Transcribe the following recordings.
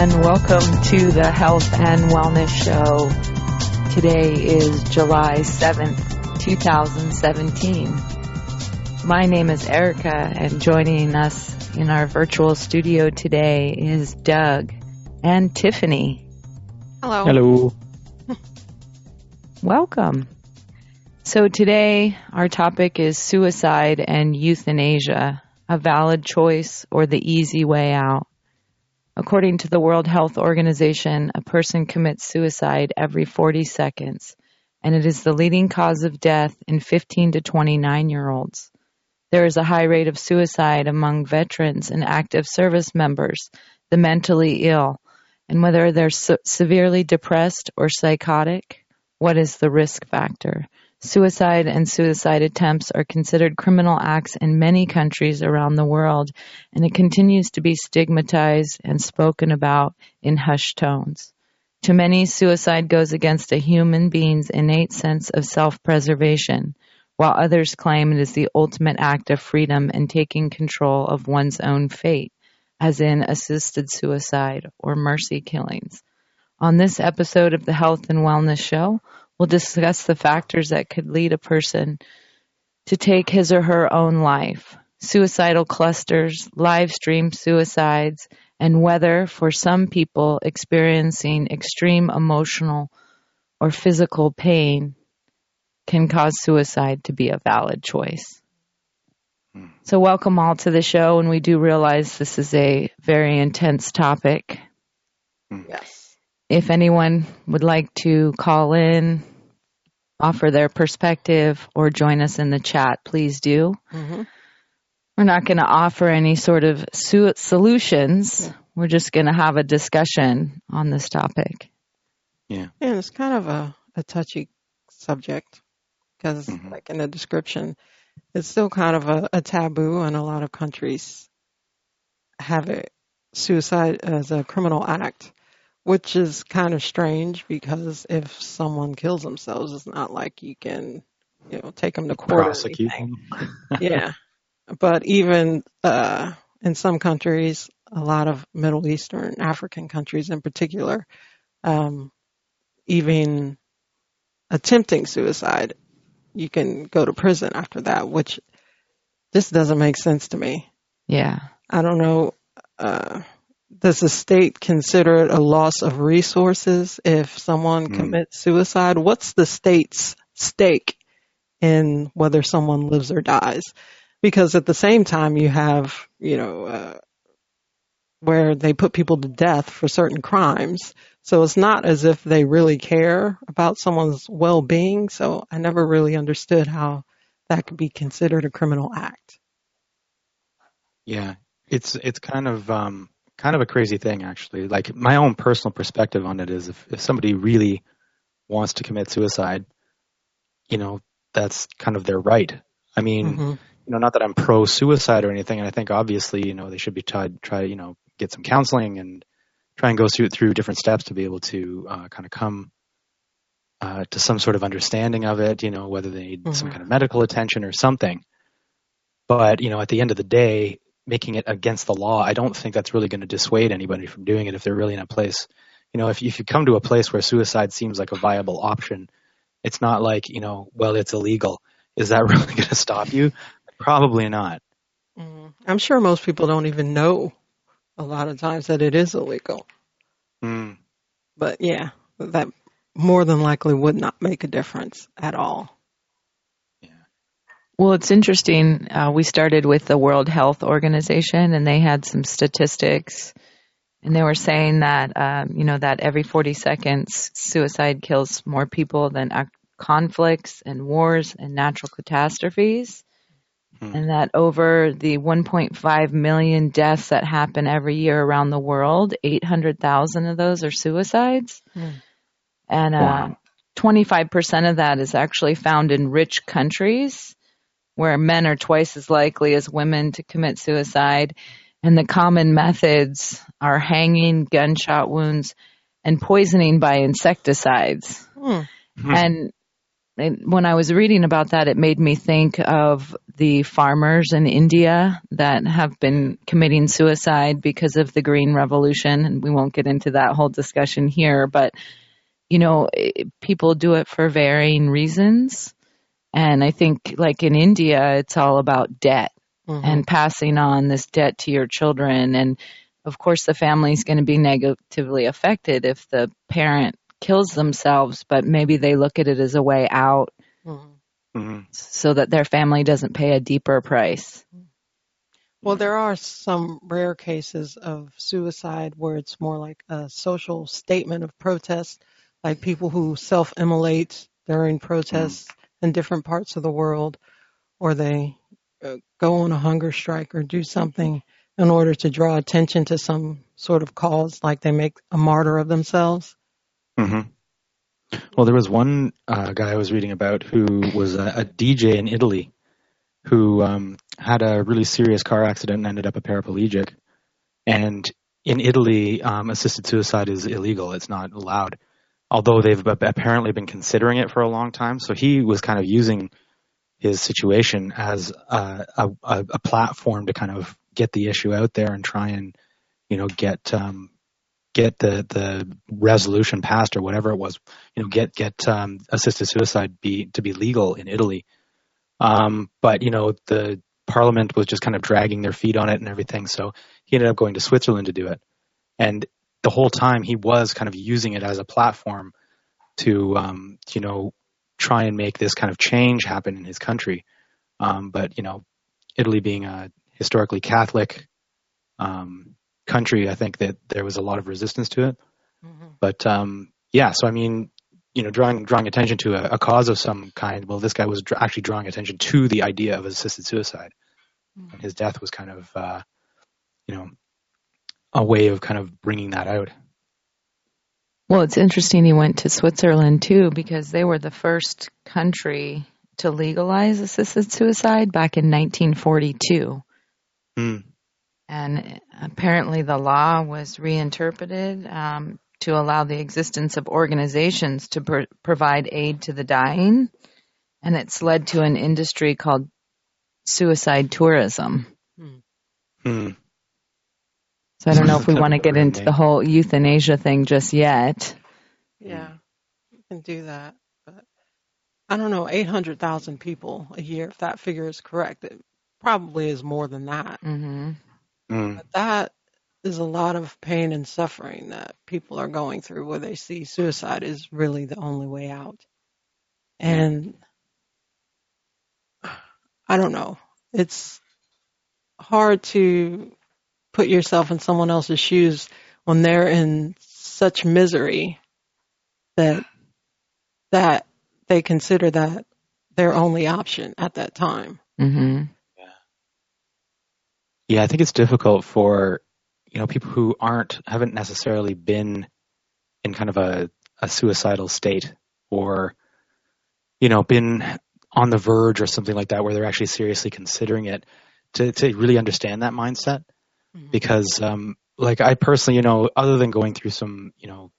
and welcome to the Health and Wellness Show. Today is July 7th, 2017. My name is Erica, and joining us in our virtual studio today is Doug and Tiffany. Hello. Hello. Welcome. So today our topic is suicide and euthanasia, a valid choice or the easy way out. According to the World Health Organization, a person commits suicide every 40 seconds, and it is the leading cause of death in 15 to 29 year olds. There is a high rate of suicide among veterans and active service members, the mentally ill, and whether they're se- severely depressed or psychotic, what is the risk factor? Suicide and suicide attempts are considered criminal acts in many countries around the world, and it continues to be stigmatized and spoken about in hushed tones. To many, suicide goes against a human being's innate sense of self-preservation, while others claim it is the ultimate act of freedom and taking control of one's own fate, as in assisted suicide or mercy killings. On this episode of the Health and Wellness Show, We'll discuss the factors that could lead a person to take his or her own life, suicidal clusters, live stream suicides, and whether for some people experiencing extreme emotional or physical pain can cause suicide to be a valid choice. Hmm. So welcome all to the show and we do realize this is a very intense topic. Hmm. Yes. If anyone would like to call in, offer their perspective, or join us in the chat, please do. hmm We're not going to offer any sort of su- solutions. We're just going to have a discussion on this topic. Yeah. And it's kind of a, a touchy subject because, Mhm. like in the description, it's still kind of a, a taboo, and a lot of countries have it suicide as a criminal act, which is kind of strange because if someone kills themselves, it's not like you can, you know, take them to court. Prosecute them. yeah. But even uh, in some countries, a lot of Middle Eastern, African countries in particular, um, even attempting suicide, you can go to prison after that, which this doesn't make sense to me. Yeah. I don't know. Uh, does the state consider it a loss of resources if someone Hmm. commits suicide? What's the state's stake in whether someone lives or dies? Because at the same time, you have, you know, uh, where they put people to death for certain crimes. So it's not as if they really care about someone's well-being. So I never really understood how that could be considered a criminal act. Yeah, it's it's kind of um, kind of a crazy thing actually. Like my own personal perspective on it is, if, if somebody really wants to commit suicide, you know, that's kind of their right. I mean, hmm you know, not that I'm pro suicide or anything, and I think obviously, you know, they should be tried try you know get some counseling and try and go through through different steps to be able to uh, kind of come uh, to some sort of understanding of it. You know, whether they need some Mhm. kind of medical attention or something. But you know, at the end of the day, making it against the law, I don't think that's really going to dissuade anybody from doing it if they're really in a place. You know, if if you come to a place where suicide seems like a viable option, it's not like you know, well, it's illegal. Is that really going to stop you? Probably not. Mm. I'm sure most people don't even know a lot of times that it is illegal. Mm. But yeah, that more than likely would not make a difference at all. Yeah. Well, it's interesting. Uh, we started with the World Health Organization, and they had some statistics, and they were saying that um, you know that every 40 seconds, suicide kills more people than ac- conflicts and wars and natural catastrophes, Hmm. and that over the 1.5 million deaths that happen every year around the world, 800,000 of those are suicides, Hmm. and uh, Wow. 25% of that is actually found in rich countries where men are twice as likely as women to commit suicide. And the common methods are hanging, gunshot wounds, and poisoning by insecticides. Hmm. Hmm. And when I was reading about that, it made me think of the farmers in India that have been committing suicide because of the green revolution. And we won't get into that whole discussion here, but you know, people do it for varying reasons. And I think like in India, it's all about debt mm-hmm. and passing on this debt to your children. And of course, the family is going to be negatively affected if the parent kills themselves, but maybe they look at it as a way out mm-hmm. mm-hmm. so that their family doesn't pay a deeper price. Well, there are some rare cases of suicide where it's more like a social statement of protest, like people who self immolate during protests mm-hmm. In different parts of the world, or they uh, go on a hunger strike or do something in order to draw attention to some sort of cause, like they make a martyr of themselves. Mm-hmm. Well, there was one uh, guy I was reading about who was a, a DJ in Italy who um, had a really serious car accident and ended up a paraplegic. And in Italy, um, assisted suicide is illegal; it's not allowed. Although they've apparently been considering it for a long time, so he was kind of using his situation as a, a, a platform to kind of get the issue out there and try and you know get um, get the the resolution passed or whatever it was, you know, get get um, assisted suicide be to be legal in Italy. Um, but you know, the parliament was just kind of dragging their feet on it and everything, so he ended up going to Switzerland to do it. And the whole time he was kind of using it as a platform to, um, you know, try and make this kind of change happen in his country. Um, but you know, Italy being a historically Catholic um, country, I think that there was a lot of resistance to it. Mm-hmm. But um, yeah, so I mean, you know, drawing drawing attention to a, a cause of some kind. Well, this guy was dr- actually drawing attention to the idea of assisted suicide, mm-hmm. and his death was kind of, uh, you know, a way of kind of bringing that out. Well, it's interesting he went to Switzerland too because they were the first country to legalize assisted suicide back in 1942. Mm. And apparently, the law was reinterpreted um, to allow the existence of organizations to pr- provide aid to the dying. And it's led to an industry called suicide tourism. Hmm. So I don't know if we want to get into the whole euthanasia thing just yet. Yeah, you can do that. But I don't know, 800,000 people a year, if that figure is correct. It probably is more than that. Mm-hmm. Mm. But that is a lot of pain and suffering that people are going through where they see suicide is really the only way out. And I don't know. It's hard to put yourself in someone else's shoes when they're in such misery that that they consider that their only option at that time. Mm-hmm. Yeah, I think it's difficult for you know people who aren't haven't necessarily been in kind of a, a suicidal state or you know been on the verge or something like that where they're actually seriously considering it to to really understand that mindset mm-hmm. because um like I personally you know other than going through some you know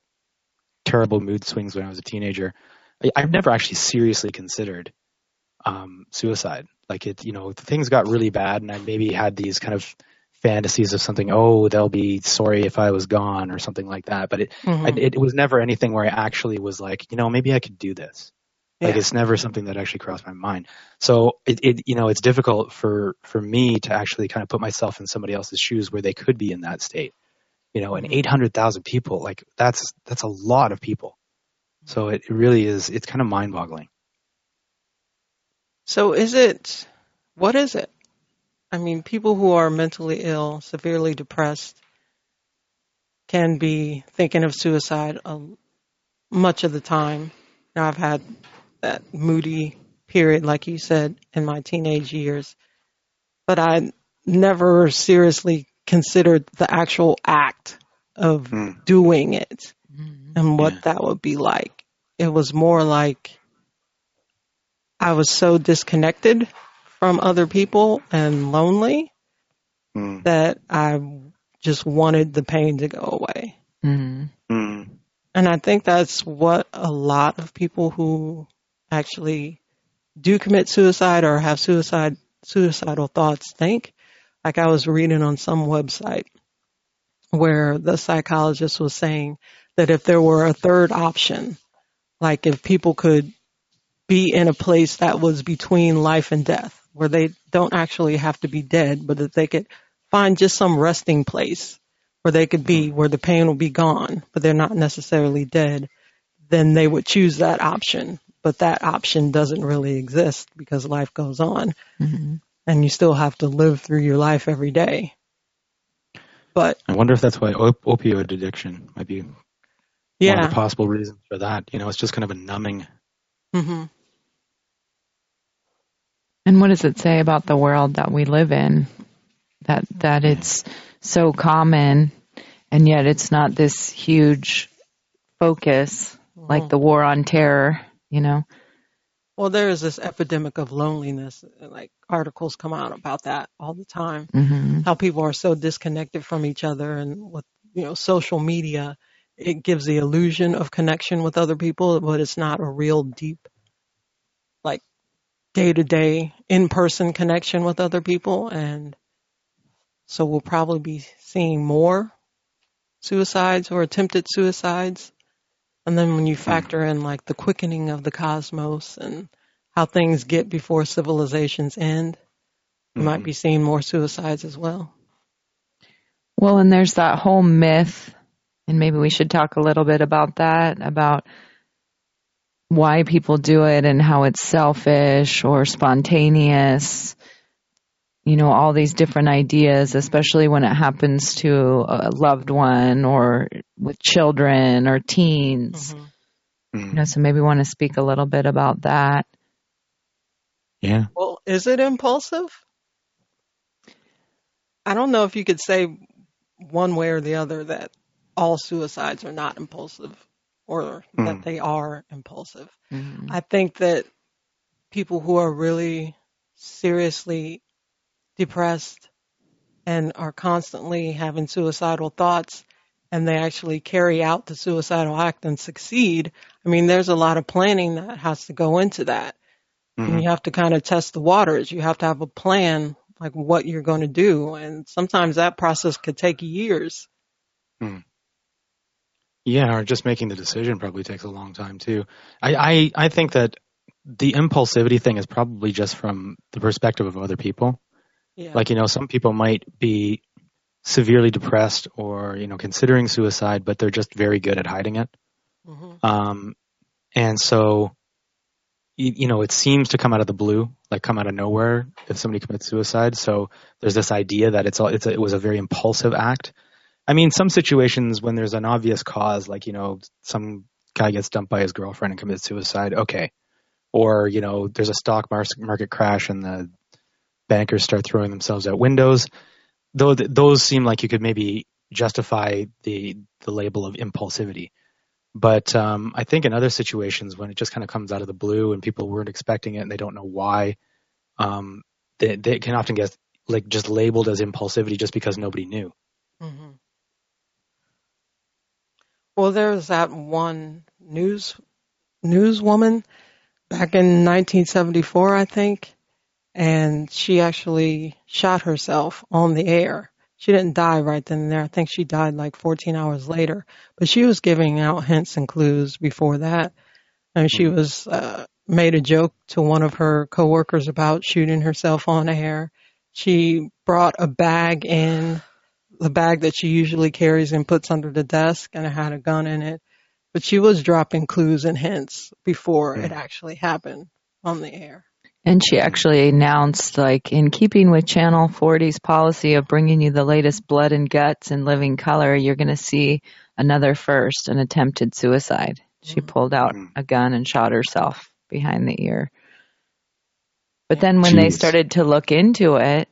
terrible mood swings when I was a teenager I, I've never actually seriously considered um suicide like it, you know, things got really bad, and I maybe had these kind of fantasies of something. Oh, they'll be sorry if I was gone, or something like that. But it, mm-hmm. I, it was never anything where I actually was like, you know, maybe I could do this. Yeah. Like it's never something that actually crossed my mind. So it, it, you know, it's difficult for for me to actually kind of put myself in somebody else's shoes where they could be in that state. You know, and mm-hmm. eight hundred thousand people, like that's that's a lot of people. So it really is. It's kind of mind boggling. So is it, what is it? I mean, people who are mentally ill, severely depressed, can be thinking of suicide a, much of the time. Now, I've had that moody period, like you said, in my teenage years, but I never seriously considered the actual act of mm. doing it mm-hmm. and what yeah. that would be like. It was more like I was so disconnected from other people and lonely mm. that I just wanted the pain to go away. Mm-hmm. Mm. And I think that's what a lot of people who actually do commit suicide or have suicide suicidal thoughts think. Like I was reading on some website where the psychologist was saying that if there were a third option, like if people could be in a place that was between life and death, where they don't actually have to be dead, but that they could find just some resting place where they could be, where the pain will be gone, but they're not necessarily dead, then they would choose that option. But that option doesn't really exist because life goes on Mm-hmm. and you still have to live through your life every day. But I wonder if that's why op- opioid addiction might be one of the possible reasons for that. You know, it's just kind of a numbing. hmm And what does it say about the world that we live in? That that it's so common and yet it's not this huge focus like the war on terror, you know? well, there is this epidemic of loneliness. Like articles come out about that all the time. hmm how people are so disconnected from each other and with you know social media it gives the illusion of connection with other people but it's not a real deep like day to day in person connection with other people and so we'll probably be seeing more suicides or attempted suicides and then when you factor in like the quickening of the cosmos and how things get before civilizations end you might Mhm. be seeing more suicides as well Well, and there's that whole myth, and maybe we should talk a little bit about that, about why people do it and how it's selfish or spontaneous. You know, all these different ideas, especially when it happens to a loved one or with children or teens. Mhm. Mm. You know, so maybe we want to speak a little bit about that. Yeah. Well, is it impulsive? I don't know if you could say one way or the other that all suicides are not impulsive or Hmm. that they are impulsive. Mhm. I think that people who are really seriously depressed and are constantly having suicidal thoughts and they actually carry out the suicidal act and succeed, I mean, there's a lot of planning that has to go into that. Mhm. And you have to kind of test the waters. You have to have a plan, like what you're going to do. And sometimes that process could take years. Yeah, or just making the decision probably takes a long time too. I, I, I think that the impulsivity thing is probably just from the perspective of other people. Yeah. Like, you know, some people might be severely depressed or, you know, considering suicide, but they're just very good at hiding it. hmm Um, and so, you, you know, it seems to come out of the blue, like come out of nowhere if somebody commits suicide. So there's this idea that it's all, it's a, it was a very impulsive act. I mean, some situations when there's an obvious cause, like, you know, some guy gets dumped by his girlfriend and commits suicide. Okay. Or, you know, there's a stock market crash and the bankers start throwing themselves out windows. Though th- those seem like you could maybe justify the, the label of impulsivity. But um, I think in other situations, when it just kind of comes out of the blue and people weren't expecting it and they don't know why, um, they, they can often get like just labeled as impulsivity just because nobody knew. hmm Well, there was that one news newswoman back in 1974, I think, and she actually shot herself on the air. She didn't die right then and there. I think she died like 14 hours later, but she was giving out hints and clues before that. And she was, uh, made a joke to one of her coworkers about shooting herself on air. She brought a bag in, the bag that she usually carries and puts under the desk and it had a gun in it. But she was dropping clues and hints before it actually happened on the air. And she actually announced, like, in keeping with Channel 40's policy of bringing you the latest blood and guts in living color, you're going to see another first, an attempted suicide. She pulled out Mhm. a gun and shot herself behind the ear. But then when they started to look into it,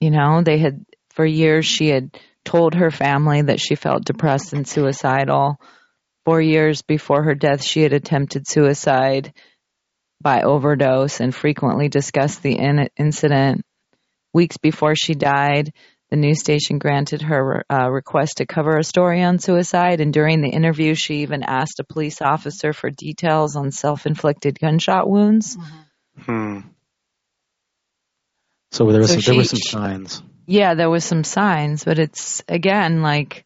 you know, they had, for years, she had told her family that she felt depressed and suicidal. Four years before her death, she had attempted suicide by overdose and frequently discussed the in- incident. Weeks before she died, the news station granted her uh, request to cover a story on suicide, and during the interview, she even asked a police officer for details on self-inflicted gunshot wounds. Hmm. So there was So some, there were some signs. Yeah, there was some signs, but it's again like,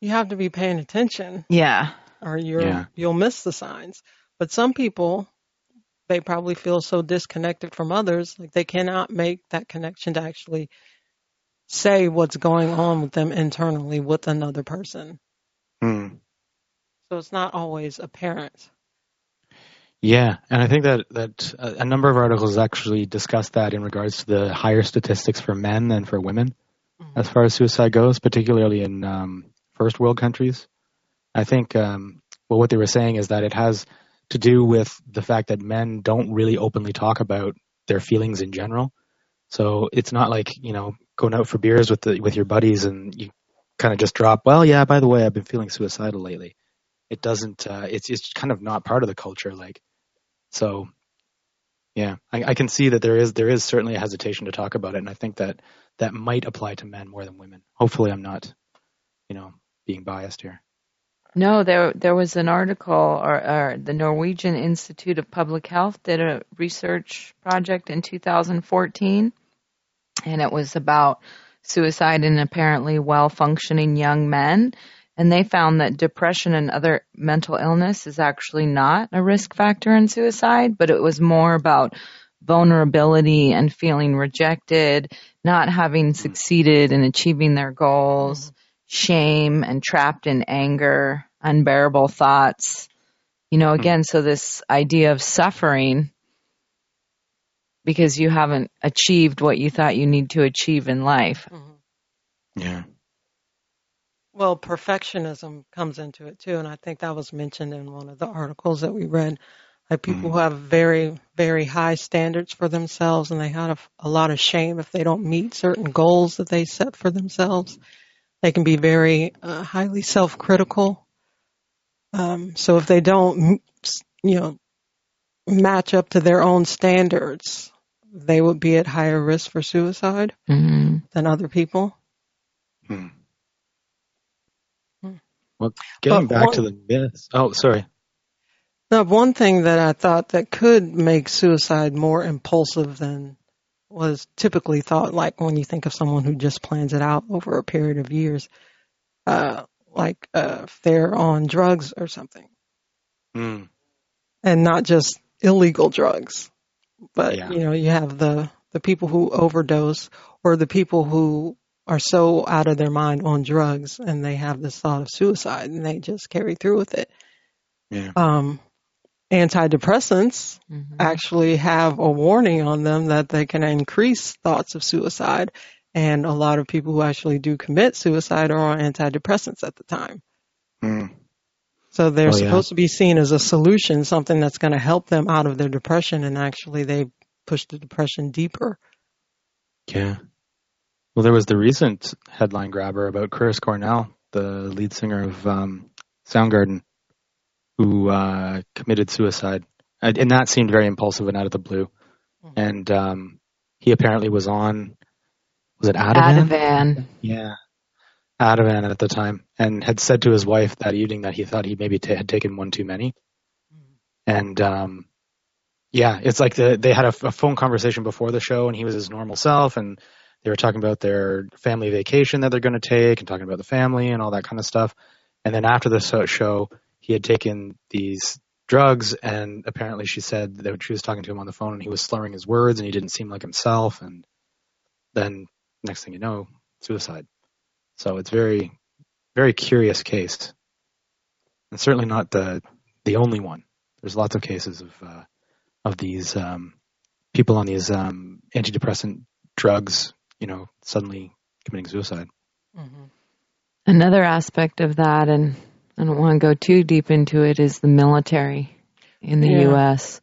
You have to be paying attention yeah, or you're Yeah. you'll miss the signs. But some people they probably feel so disconnected from others, like they cannot make that connection to actually say what's going on with them internally with another person. Hmm. So it's not always apparent. Yeah, and I think that that uh, a number of articles actually discuss that in regards to the higher statistics for men than for women Mhm. as far as suicide goes, particularly in um, first world countries. I think um, well, what they were saying is that it has to do with the fact that men don't really openly talk about their feelings in general. So it's not like you know going out for beers with the with your buddies and you kind of just drop. Well, yeah, by the way, I've been feeling suicidal lately. It doesn't. Uh, it's it's kind of not part of the culture. Like so, yeah, I, I can see that there is there is certainly a hesitation to talk about it, and I think that that might apply to men more than women. Hopefully, I'm not, you know, being biased here. No, there there was an article, or, or the Norwegian Institute of Public Health did a research project in 2014, and it was about suicide in apparently well functioning young men. And they found that depression and other mental illness is actually not a risk factor in suicide, but it was more about vulnerability and feeling rejected, not having succeeded in achieving their goals, shame and trapped in anger, unbearable thoughts. You know, again, so this idea of suffering because you haven't achieved what you thought you need to achieve in life. Mhm. Yeah. Well, perfectionism comes into it too, and I think that was mentioned in one of the articles that we read. Like people Mhm. who have very, very high standards for themselves, and they have a lot of shame if they don't meet certain goals that they set for themselves. They can be very uh, highly self-critical. Um, so if they don't, you know, match up to their own standards, they would be at higher risk for suicide hmm than other people. Hmm. Hmm. Well, getting But back one- to the myths. Oh, sorry. Now, one thing that I thought that could make suicide more impulsive than was typically thought, like when you think of someone who just plans it out over a period of years, uh, like uh, if they're on drugs or something, Hmm. and not just illegal drugs, but Yeah. you know, you have the the people who overdose or the people who are so out of their mind on drugs and they have this thought of suicide and they just carry through with it. Yeah. Um, antidepressants hmm actually have a warning on them that they can increase thoughts of suicide. And a lot of people who actually do commit suicide are on antidepressants at the time. Hmm. So they're Oh, yeah. supposed to be seen as a solution, something that's going to help them out of their depression. And actually they push the depression deeper. Yeah. Well, there was the recent headline grabber about Chris Cornell, the lead singer of um, Soundgarden, who uh, committed suicide, and, and that seemed very impulsive and out of the blue. Mhm. And um, he apparently was on, was it Ativan? Ativan. Yeah, Ativan at the time, and had said to his wife that evening that he thought he maybe ta had taken one too many. And um, yeah, it's like the, they had a, a phone conversation before the show, and he was his normal self, and they were talking about their family vacation that they're going to take, and talking about the family and all that kind of stuff. And then after the show, he had taken these drugs, and apparently she said that she was talking to him on the phone, and he was slurring his words, and he didn't seem like himself. And then next thing you know, suicide. So it's very, very curious case, and certainly not the the only one. There's lots of cases of uh, of these um, people on these um, antidepressant drugs, you know, suddenly committing suicide. Mm-hmm. Another aspect of that, and I don't want to go too deep into it, is the military in the Yeah. U.S.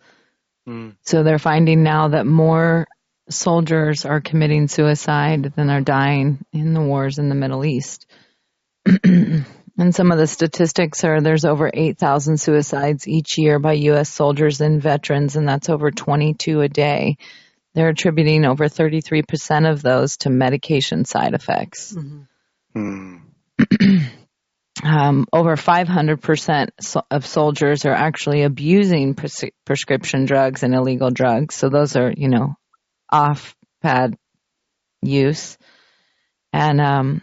So they're finding now that more soldiers are committing suicide than are dying in the wars in the Middle East. and some of the statistics are there's over 8,000 suicides each year by U.S. soldiers and veterans, and that's over 22 a day. they're attributing over 33% of those to medication side effects. Mm-hmm. Hmm. Um, over 500% so- of soldiers are actually abusing pres- prescription drugs and illegal drugs. So those are, you know, off pad use. And, um,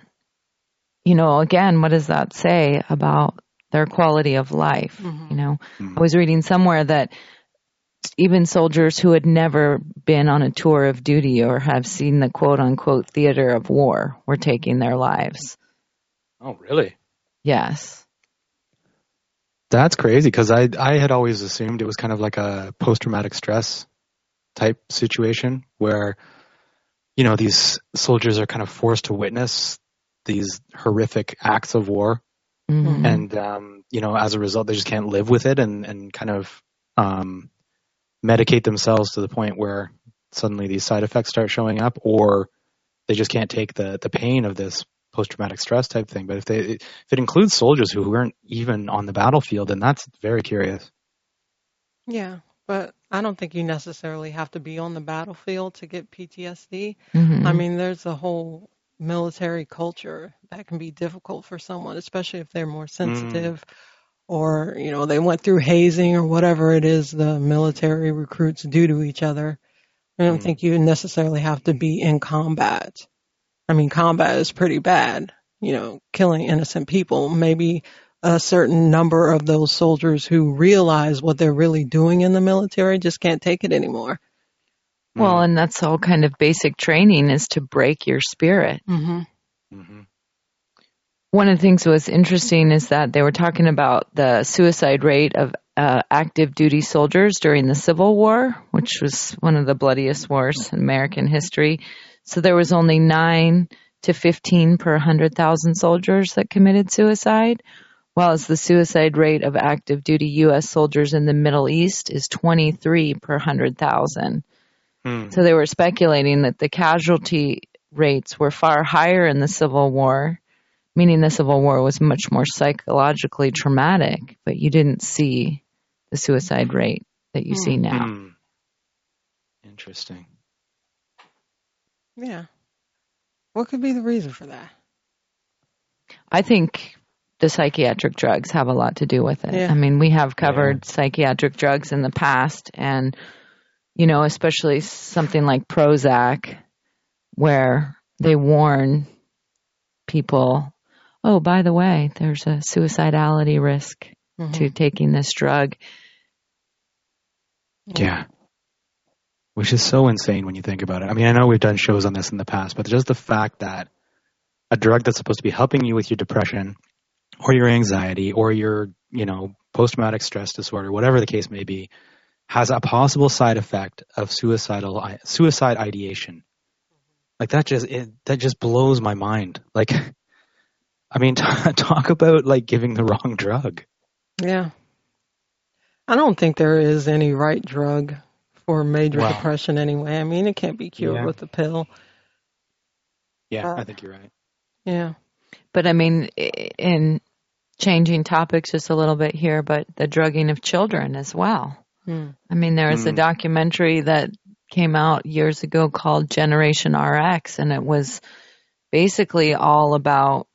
you know, again, what does that say about their quality of life? Mhm. You know, Mhm. I was reading somewhere that even soldiers who had never been on a tour of duty or have seen the quote unquote theater of war were taking their lives. Oh, really? Yes. That's crazy because I I had always assumed it was kind of like a post traumatic stress type situation where you know these soldiers are kind of forced to witness these horrific acts of war Mhm. and um, you know as a result they just can't live with it and and kind of um, medicate themselves to the point where suddenly these side effects start showing up or they just can't take the the pain of this post traumatic stress type thing but if they if it includes soldiers who weren't even on the battlefield then that's very curious Yeah, but I don't think you necessarily have to be on the battlefield to get PTSD. Mhm. I mean, there's a whole military culture that can be difficult for someone, especially if they're more sensitive or, you know, they went through hazing or whatever it is the military recruits do to each other. I don't Mm. think you necessarily have to be in combat. I mean, combat is pretty bad, you know, killing innocent people. Maybe a certain number of those soldiers who realize what they're really doing in the military just can't take it anymore. Well, and that's all kind of basic training is to break your spirit. Mm-hmm. hmm One of the things that was interesting is that they were talking about the suicide rate of uh, active duty soldiers during the Civil War, which was one of the bloodiest wars in American history. So there was only nine to 15 per 100,000 soldiers that committed suicide, while the suicide rate of active duty U.S. soldiers in the Middle East is 23 per 100,000. Hmm. So they were speculating that the casualty rates were far higher in the Civil War, meaning the Civil War was much more psychologically traumatic, but you didn't see the suicide rate that you see now. Hmm. Interesting. Yeah. What could be the reason for that? I think the psychiatric drugs have a lot to do with it. Yeah. I mean, we have covered psychiatric drugs in the past, and, you know, especially something like Prozac, where they warn people, oh, by the way, there's a suicidality risk Mhm. to taking this drug. Yeah. Which is so insane when you think about it. I mean, I know we've done shows on this in the past, but just the fact that a drug that's supposed to be helping you with your depression or your anxiety or your, you know, post traumatic stress disorder, whatever the case may be, has a possible side effect of suicidal suicide ideation. Like that just it, that just blows my mind. Like I mean, talk about like giving the wrong drug. Yeah. I don't think there is any right drug for major Wow. depression anyway. I mean, it can't be cured Yeah. with a pill. Yeah, Uh, I think you're right. Yeah. But I mean, in changing topics just a little bit here, but the drugging of children as well. Hmm. I mean, there was a Hmm. documentary that came out years ago called Generation RX, and it was basically all about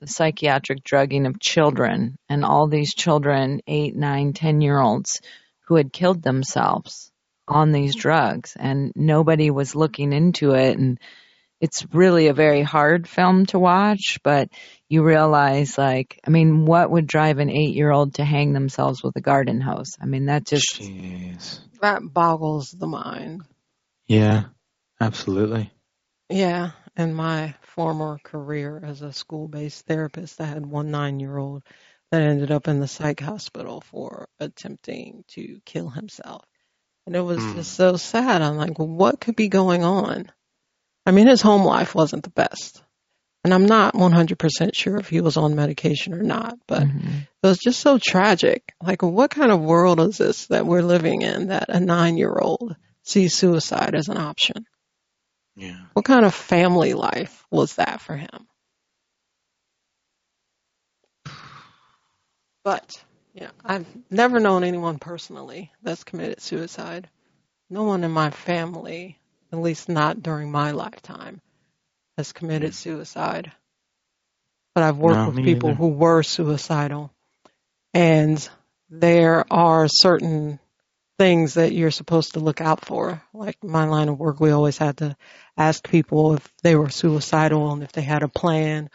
the psychiatric drugging of children and all these children, eight, nine, ten year olds, who had killed themselves on these drugs, and nobody was looking into it. And it's really a very hard film to watch, but you realize, like, I mean, what would drive an eight year old to hang themselves with a garden hose? I mean, that just Jeez. That boggles the mind. Yeah, absolutely. Yeah. In my former career as a school based therapist, I had one nine year old that ended up in the psych hospital for attempting to kill himself. And it was Hmm. just so sad. I'm like, what could be going on? I mean, his home life wasn't the best. And I'm not 100% sure if he was on medication or not, but Mhm. it was just so tragic. Like, what kind of world is this that we're living in that a nine year old sees suicide as an option? Yeah. What kind of family life was that for him? But, yeah, I've never known anyone personally that's committed suicide. No one in my family at least not during my lifetime, has committed hmm. suicide. But I've worked No, with people neither. who were suicidal. And there are certain things that you're supposed to look out for. Like my line of work, we always had to ask people if they were suicidal and if they had a plan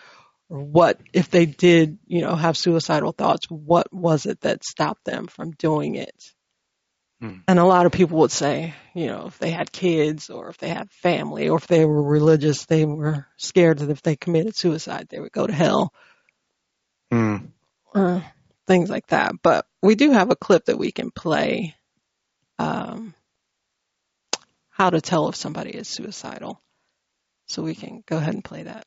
or what, if they did, you know, have suicidal thoughts, what was it that stopped them from doing it? Hmm. And a lot of people would say, you know, if they had kids or if they had family or if they were religious, they were scared that if they committed suicide, they would go to hell Hmm. or things like that. But we do have a clip that we can play, um, how to tell if somebody is suicidal. So we can go ahead and play that.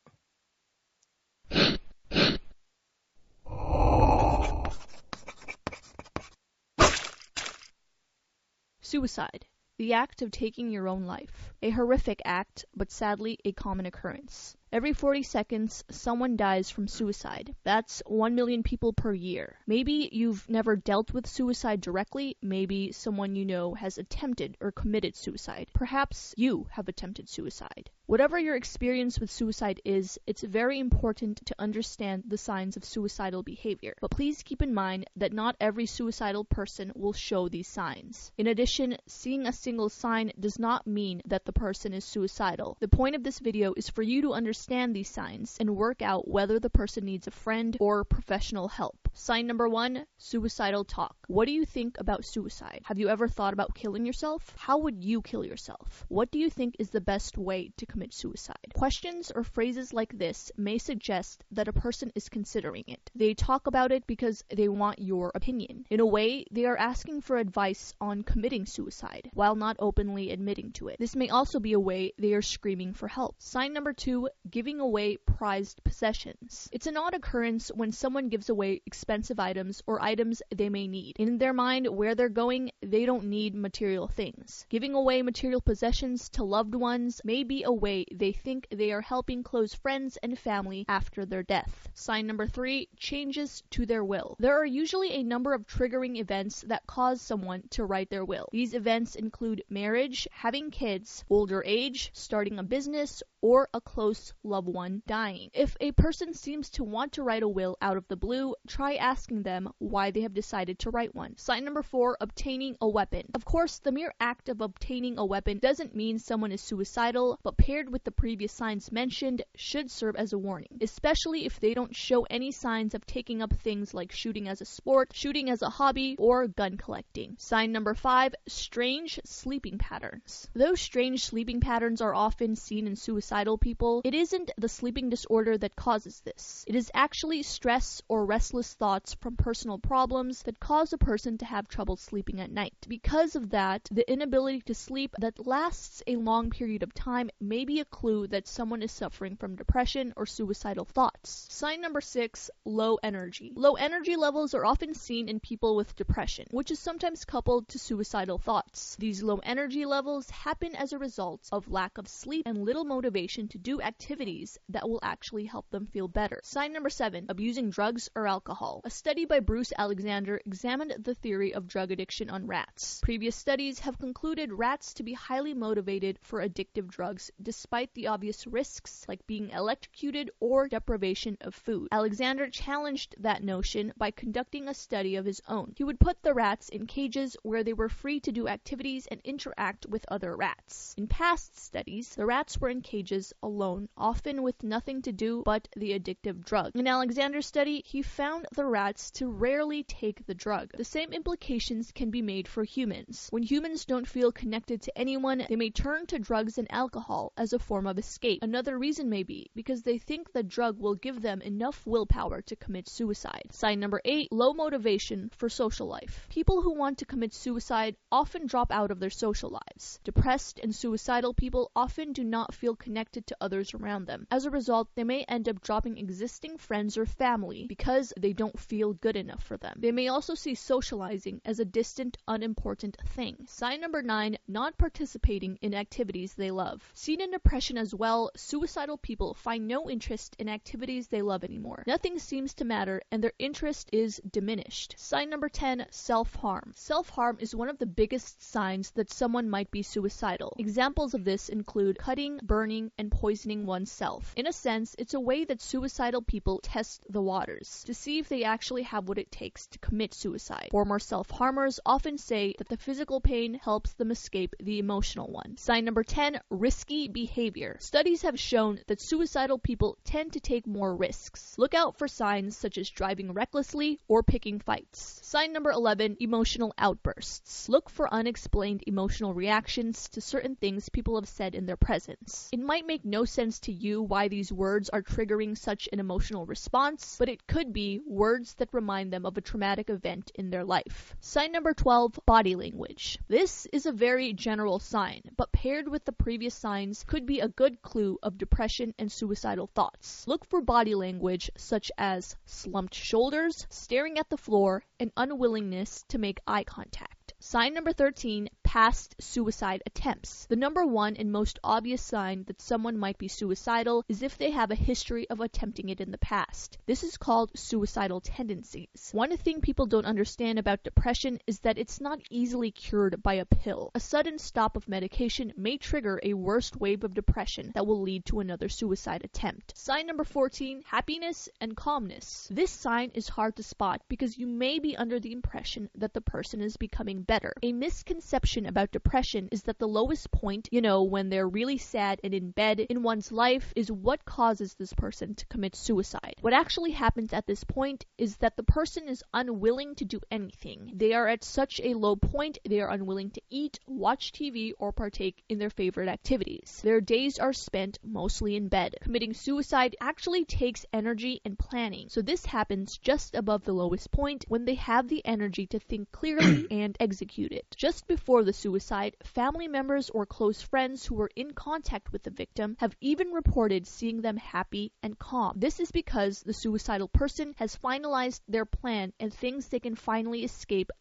Suicide. The act of taking your own life. A horrific act, but sadly a common occurrence. Every 40 seconds, someone dies from suicide. That's 1 million people per year. Maybe you've never dealt with suicide directly. Maybe someone you know has attempted or committed suicide. Perhaps you have attempted suicide. Whatever your experience with suicide is, it's very important to understand the signs of suicidal behavior. But please keep in mind that not every suicidal person will show these signs. In addition, seeing a single sign does not mean that the person is suicidal. The point of this video is for you to understand these signs and work out whether the person needs a friend or professional help. Sign number one suicidal talk. What do you think about suicide? Have you ever thought about killing yourself? How would you kill yourself? What do you think is the best way to commit suicide? Questions or phrases like this may suggest that a person is considering it. They talk about it because they want your opinion. In a way, they are asking for advice on committing suicide while not openly admitting to it. This may also be a way they are screaming for help. Sign number two giving away prized possessions. It's an odd occurrence when someone gives away expensive items or items they may need. In their mind, where they're going, they don't need material things. Giving away material possessions to loved ones may be a way they think they are helping close friends and family after their death. Sign number three changes to their will. There are usually a number of triggering events that cause someone to write their will. These events include marriage, having kids, older age, starting a business, or a close loved one dying. If a person seems to want to write a will out of the blue, try asking them why they have decided to write one. Sign number four, obtaining a weapon. Of course, the mere act of obtaining a weapon doesn't mean someone is suicidal, but paired with the previous signs mentioned should serve as a warning, especially if they don't show any signs of taking up things like shooting as a sport, shooting as a hobby, or gun collecting. Sign number five, strange sleeping patterns. Though strange sleeping patterns are often seen in suicidal people, it isn't the sleeping disorder that causes this. It is actually stress or restless thoughts from personal problems that cause a person to have trouble sleeping at night. Because of that, the inability to sleep that lasts a long period of time may be a clue that someone is suffering from depression or suicidal thoughts. Sign number six, low energy. Low energy levels are often seen in people with depression, which is sometimes coupled to suicidal thoughts. These low energy levels happen as a result of lack of sleep and little motivation to do activities that will actually help them feel better. Sign number seven, abusing drugs or alcohol. A study by Bruce Alexander examined the theory of drug addiction on rats. Previous studies have concluded rats to be highly motivated for addictive drugs despite the obvious risks like being electrocuted or deprivation of food. Alexander challenged that notion by conducting a study of his own. He would put the rats in cages where they were free to do activities and interact with other rats. In past studies, the rats were in cages alone, often with nothing to do but the addictive drug. In Alexander's study, he found the rats to rarely take the drug. The same implications can be made for humans. When humans don't feel connected to anyone, they may turn to drugs and alcohol as a form of escape. Another reason may be because they think the drug will give them enough willpower to commit suicide. Sign number eight, low motivation for social life. People who want to commit suicide often drop out of their social lives. Depressed and suicidal people often do not feel connected to others around around them. As a result, they may end up dropping existing friends or family because they don't feel good enough for them. They may also see socializing as a distant, unimportant thing. Sign number nine, not participating in activities they love. Seen in depression as well, suicidal people find no interest in activities they love anymore. Nothing seems to matter and their interest is diminished. Sign number 10, self-harm. Self-harm is one of the biggest signs that someone might be suicidal. Examples of this include cutting, burning, and poisoning oneself. In a sense, it's a way that suicidal people test the waters to see if they actually have what it takes to commit suicide. Former self-harmers often say that the physical pain helps them escape the emotional one. Sign number 10, risky behavior. Studies have shown that suicidal people tend to take more risks. Look out for signs such as driving recklessly or picking fights. Sign number 11, emotional outbursts. Look for unexplained emotional reactions to certain things people have said in their presence. It might make no sense to you why these words are triggering such an emotional response, but it could be words that remind them of a traumatic event in their life. Sign number 12, body language. This is a very general sign, but paired with the previous signs could be a good clue of depression and suicidal thoughts. Look for body language such as slumped shoulders, staring at the floor, and unwillingness to make eye contact. Sign number 13, past suicide attempts. The number one and most obvious sign that someone might be suicidal is if they have a history of attempting it in the past. This is called suicidal tendencies. One thing people don't understand about depression is that it's not easily cured by a pill. A sudden stop of medication may trigger a worst wave of depression that will lead to another suicide attempt. Sign number 14, happiness and calmness. This sign is hard to spot because you may be under the impression that the person is becoming better. A misconception about depression is that the lowest point, you know, when they're really sad and in bed in one's life, is what causes this person to commit suicide. What actually happens at this point is that the person is unwilling to do anything. They are at such a low point, they are unwilling to eat, watch TV, or partake in their favorite activities. Their days are spent mostly in bed. Committing suicide actually takes energy and planning, so this happens just above the lowest point when they have the energy to think clearly and execute execute it. Just before the suicide, family members or close friends who were in contact with the victim have even reported seeing them happy and calm. This is because the suicidal person has finalized their plan and thinks they can finally escape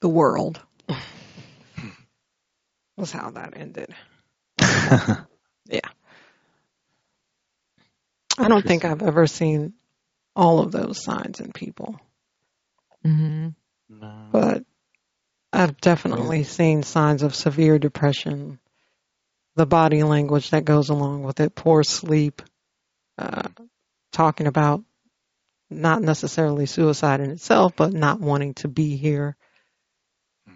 the world. was how that ended. yeah. I don't think I've ever seen all of those signs in people. Mm-hmm. No. But I've definitely seen signs of severe depression, the body language that goes along with it, poor sleep, uh, talking about not necessarily suicide in itself, but not wanting to be here.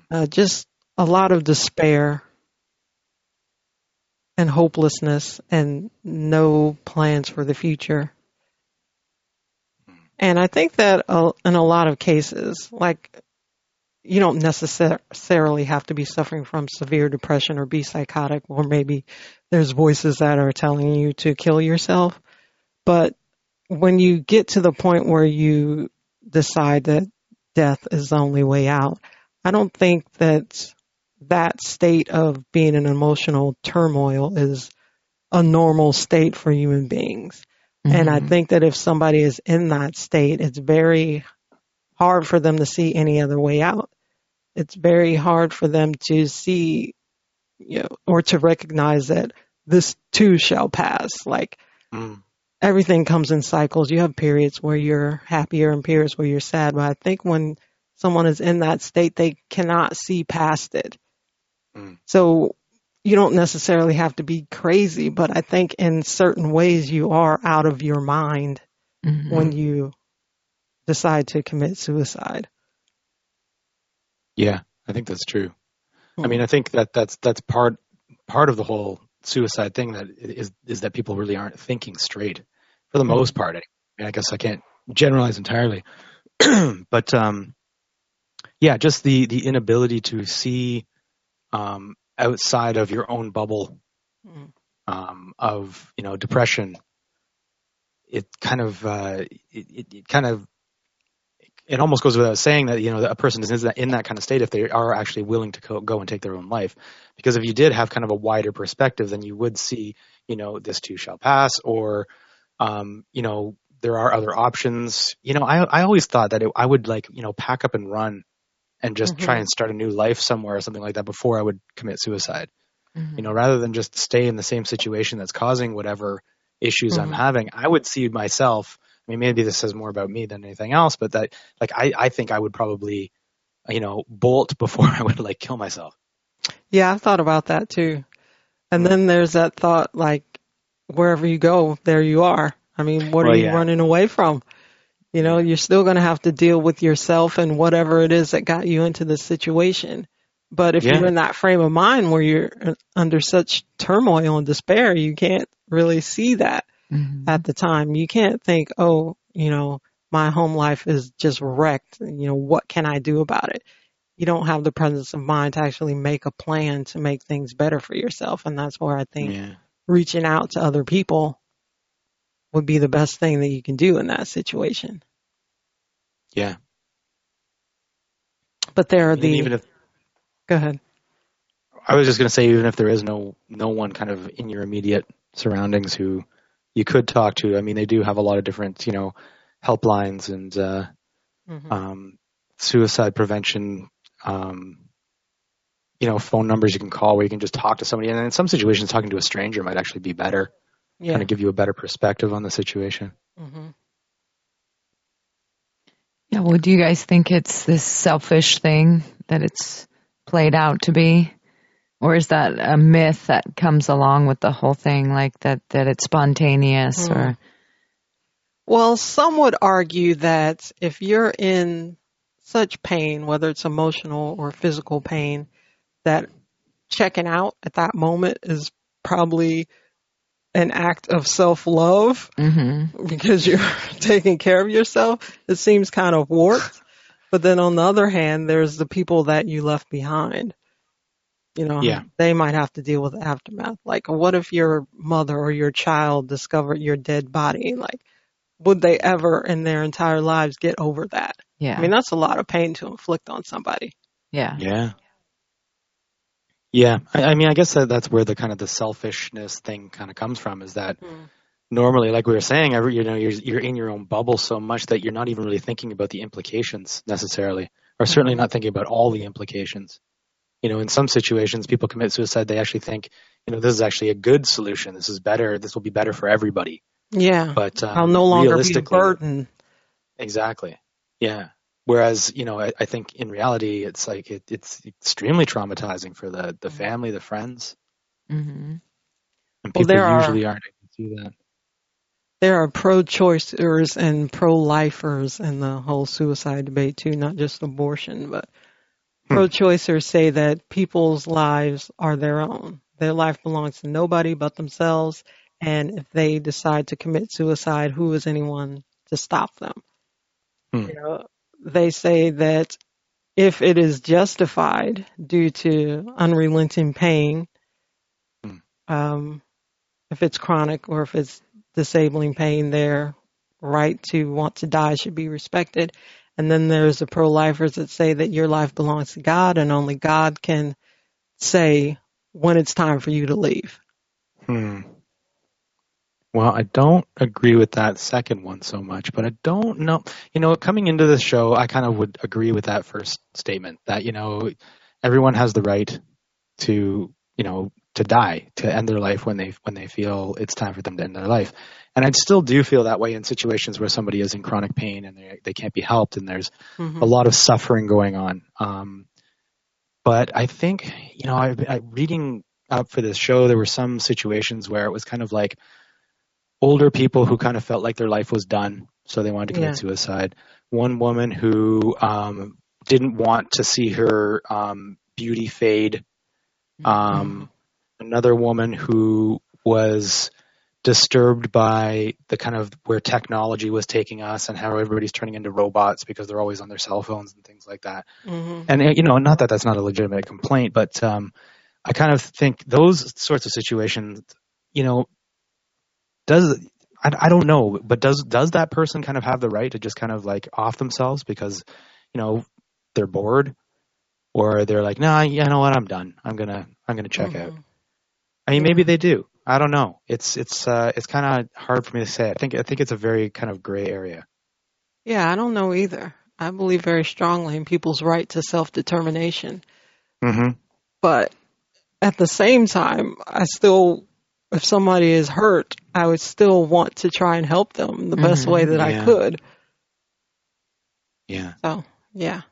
Uh, just a lot of despair and hopelessness and no plans for the future. And I think that uh, in a lot of cases, like you don't necessarily have to be suffering from severe depression or be psychotic, or maybe there's voices that are telling you to kill yourself. But when you get to the point where you decide that death is the only way out, I don't think that that state of being in emotional turmoil is a normal state for human beings. Mm-hmm. And I mm-hmm. think that if somebody is in that state, it's very hard for them to see any other way out. It's very hard for them to see, you know, or to recognize that this too shall pass. Like mm. everything comes in cycles. You have periods where you're happier and periods where you're sad. But I think when someone is in that state, they cannot see past it. Mm. So you don't necessarily have to be crazy, but I think in certain ways you are out of your mind mm-hmm. when you decide to commit suicide. Yeah, I think that's true. Hmm. I mean, I think that that's that's part part of the whole suicide thing that is is that people really aren't thinking straight for the hmm. most part. I, mean, I guess I can't generalize entirely, but um, yeah, just the the inability to see um, outside of your own bubble mm. um, of you know depression, it kind of uh, it, it, it, kind of it almost goes without saying that you know that a person is in that, in that kind of state if they are actually willing to go, go and take their own life because if you did have kind of a wider perspective then you would see you know this too shall pass or um, you know there are other options you know i i always thought that it, i would like you know pack up and run and just Mm-hmm. try and start a new life somewhere or something like that before i would commit suicide Mhm. you know rather than just stay in the same situation that's causing whatever issues i'm Mhm. having i would see myself i mean maybe this says more about me than anything else but that like i i think i would probably you know bolt before i would like kill myself Yeah, I've thought about that too. And then there's that thought like wherever you go, there you are. I mean, what Well, are you yeah. running away from? You know, you're still going to have to deal with yourself and whatever it is that got you into this situation. But if Yeah. you're in that frame of mind where you're uh, under such turmoil and despair, you can't really see that Mhm. at the time. You can't think, oh, you know, my home life is just wrecked. You know, what can I do about it? You don't have the presence of mind to actually make a plan to make things better for yourself. And that's where I think yeah reaching out to other people would be the best thing that you can do in that situation. yeah But there are And the, even if go ahead. I was just going to say, even if there is no no one kind of in your immediate surroundings who you could talk to, I mean, they do have a lot of different, you know, helplines and uh, Mhm. um, suicide prevention, um, you know, phone numbers you can call where you can just talk to somebody. And in some situations, talking to a stranger might actually be better, Yeah. kind of give you a better perspective on the situation. hmm Yeah, well, do you guys think it's this selfish thing that it's played out to be? Or is that a myth that comes along with the whole thing, like that, that it's spontaneous Hmm. or, Well, some would argue that if you're in such pain, whether it's emotional or physical pain, that checking out at that moment is probably an act of self-love hmm because you're taking care of yourself. It seems kind of warped. But then on the other hand, there's the people that you left behind. You know, Yeah. they might have to deal with the aftermath. Like, what if your mother or your child discovered your dead body? Like, would they ever in their entire lives get over that? yeah, I mean, that's a lot of pain to inflict on somebody. yeah, Yeah. Yeah. I, I mean, I guess that that's where the kind of the selfishness thing kind of comes from is that mm-hmm. normally, like we were saying, every, you know, you're, you're in your own bubble so much that you're not even really thinking about the implications necessarily, or certainly not thinking about all the implications. You know, in some situations, people commit suicide. They actually think, you know, this is actually a good solution. This is better. This will be better for everybody. Yeah. But um, I'll no longer be a burden. Exactly. Yeah. Whereas, you know, I, I think in reality, it's like it, it's extremely traumatizing for the the family, the friends, hmm and Well, people there usually aren't able to do that. There are pro-choicers and pro-lifers in the whole suicide debate too, not just abortion, but. Pro-choicers say that people's lives are their own. Their life belongs to nobody but themselves, and if they decide to commit suicide, who is anyone to stop them? Hmm. You know, they say that if it is justified due to unrelenting pain, Hmm. um, if it's chronic or if it's disabling pain, their right to want to die should be respected. And then there's the pro-lifers that say that your life belongs to God and only God can say when it's time for you to leave. Hmm. Well, I don't agree with that second one so much, but I don't know. You know, coming into the show, I kind of would agree with that first statement that, you know, everyone has the right to, you know, to die, to end their life when they when they feel it's time for them to end their life. And I still do feel that way in situations where somebody is in chronic pain and they they can't be helped and there's Mhm. a lot of suffering going on. Um, but I think, you know, I, I reading up for this show, there were some situations where it was kind of like older people who kind of felt like their life was done, so they wanted to commit Yeah. suicide. One woman who um, didn't want to see her um, beauty fade. Um, another woman who was disturbed by the kind of where technology was taking us and how everybody's turning into robots because they're always on their cell phones and things like that. Mhm. And you know, not that that's not a legitimate complaint, but um, I kind of think those sorts of situations, you know, does I, I don't know, but does does that person kind of have the right to just kind of like off themselves because you know they're bored, or they're like, nah, you know what, I'm done. I'm gonna I'm gonna check out. Mhm. I mean, maybe they do. I don't know. It's it's uh, it's kind of hard for me to say. I think I think it's a very kind of gray area. Yeah, I don't know either. I believe very strongly in people's right to self-determination. Mm-hmm. But at the same time, I still, if somebody is hurt, I would still want to try and help them the best Mhm, way that yeah. I could. Yeah. So, yeah.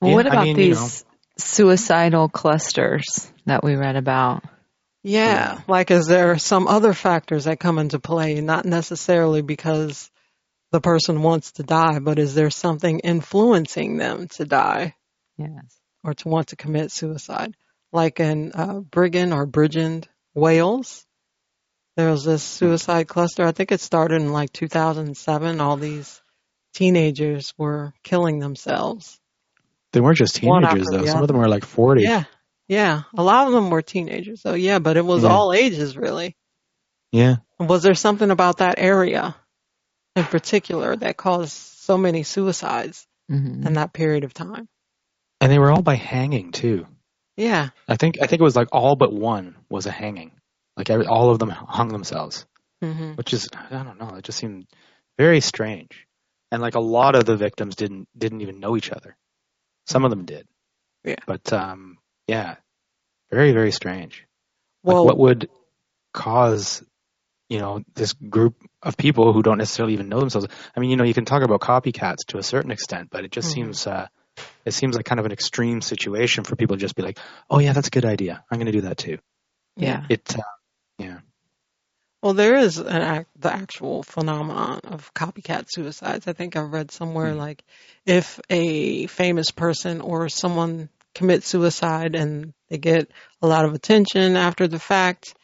Well, Yeah, what I about mean, you these suicidal clusters that we read about? Yeah, like is there some other factors that come into play, not necessarily because the person wants to die, but is there something influencing them to die Yes. or to want to commit suicide? Like in uh, Brigham or Bridgend, Wales, there was this suicide cluster. I think it started in like 2007. All these teenagers were killing themselves. They weren't just teenagers though. the Some of them were like 40. Yeah, yeah. A lot of them were teenagers. So yeah, but it was Yeah. all ages really. Yeah. Was there something about that area in particular that caused so many suicides hmm in that period of time? And they were all by hanging too. Yeah. I think I think it was like all but one was a hanging. Like every, all of them hung themselves, hmm which is I don't know. It just seemed very strange. And like a lot of the victims didn't didn't even know each other. Some of them did. Yeah. But um, yeah, very very strange. Like Well, what would cause you know this group of people who don't necessarily even know themselves? I mean, you know, you can talk about copycats to a certain extent, but it just Mhm. seems uh, it seems like kind of an extreme situation for people to just be like, oh yeah, that's a good idea. I'm going to do that too. Yeah. It uh, yeah. well, there is an act, the actual phenomenon of copycat suicides. I think I've read somewhere Hmm. like if a famous person or someone commits suicide and they get a lot of attention after the fact,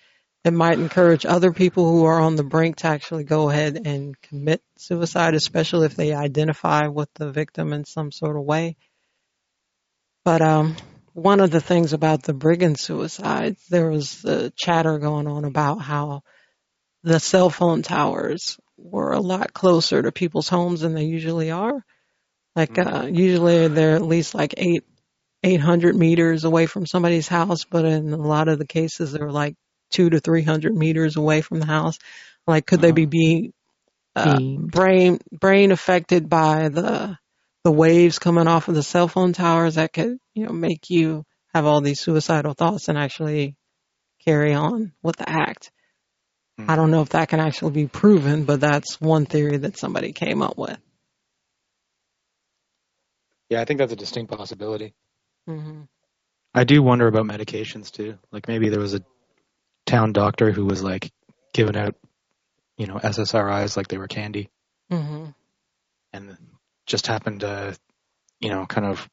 it might encourage other people who are on the brink to actually go ahead and commit suicide, especially if they identify with the victim in some sort of way. But um, one of the things about the Brigham suicides, there was uh, chatter going on about how the cell phone towers were a lot closer to people's homes than they usually are. Like uh, usually they're at least like eight, eight hundred meters away from somebody's house, but in a lot of the cases they're like two to three hundred meters away from the house. Like, could they be being uh, brain brain affected by the the waves coming off of the cell phone towers that could you know make you have all these suicidal thoughts and actually carry on with the act. Hmm. I don't know if that can actually be proven, but that's one theory that somebody came up with. Yeah, I think that's a distinct possibility. Hmm I do wonder about medications too. Like maybe there was a town doctor who was like giving out, you know, SSRIs like they were candy, hmm and just happened to, you know, kind of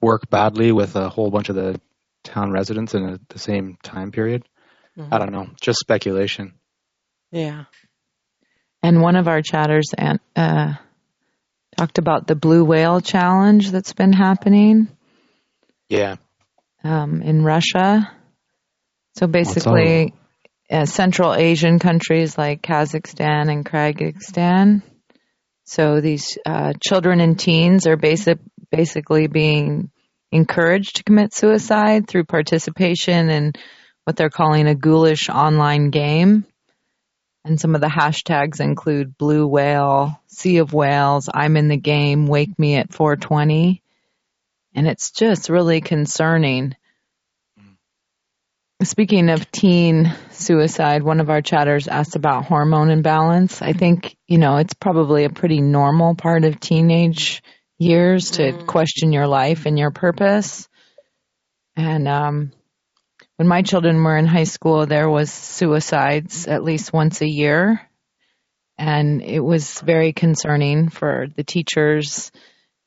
work badly with a whole bunch of the town residents in a, the same time period. hmm I don't know, just speculation. Yeah. And one of our chatters and, uh, talked about the blue whale challenge that's been happening Yeah, um, in Russia. So basically, uh, Central Asian countries like Kazakhstan and Kyrgyzstan. So these uh, children and teens are basic, basically being encouraged to commit suicide through participation in what they're calling a ghoulish online game. And some of the hashtags include blue whale, sea of whales, I'm in the game, wake me at 420. And it's just really concerning. Speaking of teen suicide, one of our chatters asked about hormone imbalance. I think, you know, it's probably a pretty normal part of teenage years to Mm. question your life and your purpose. And um, when my children were in high school, there was suicides at least once a year. And it was very concerning for the teachers.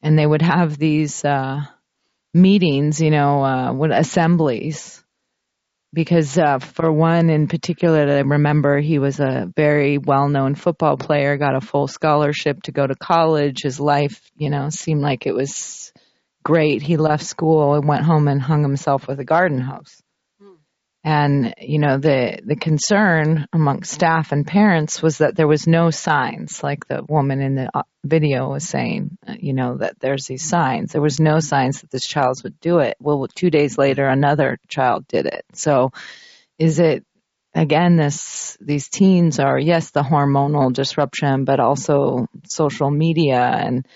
And they would have these uh, meetings, you know, uh, what assemblies. Because uh, for one in particular I remember he was a very well-known football player got a full scholarship to go to college. His life you know seemed like it was great. He left school and went home and hung himself with a garden hose. And, you know, the, the concern among staff and parents was that there was no signs, like the woman in the uh, video was saying, uh, you know, that there's these signs. There was no signs that this child would do it. Well, two days later, another child did it. So is it, again, this, these teens are, yes, the hormonal disruption, but also social media and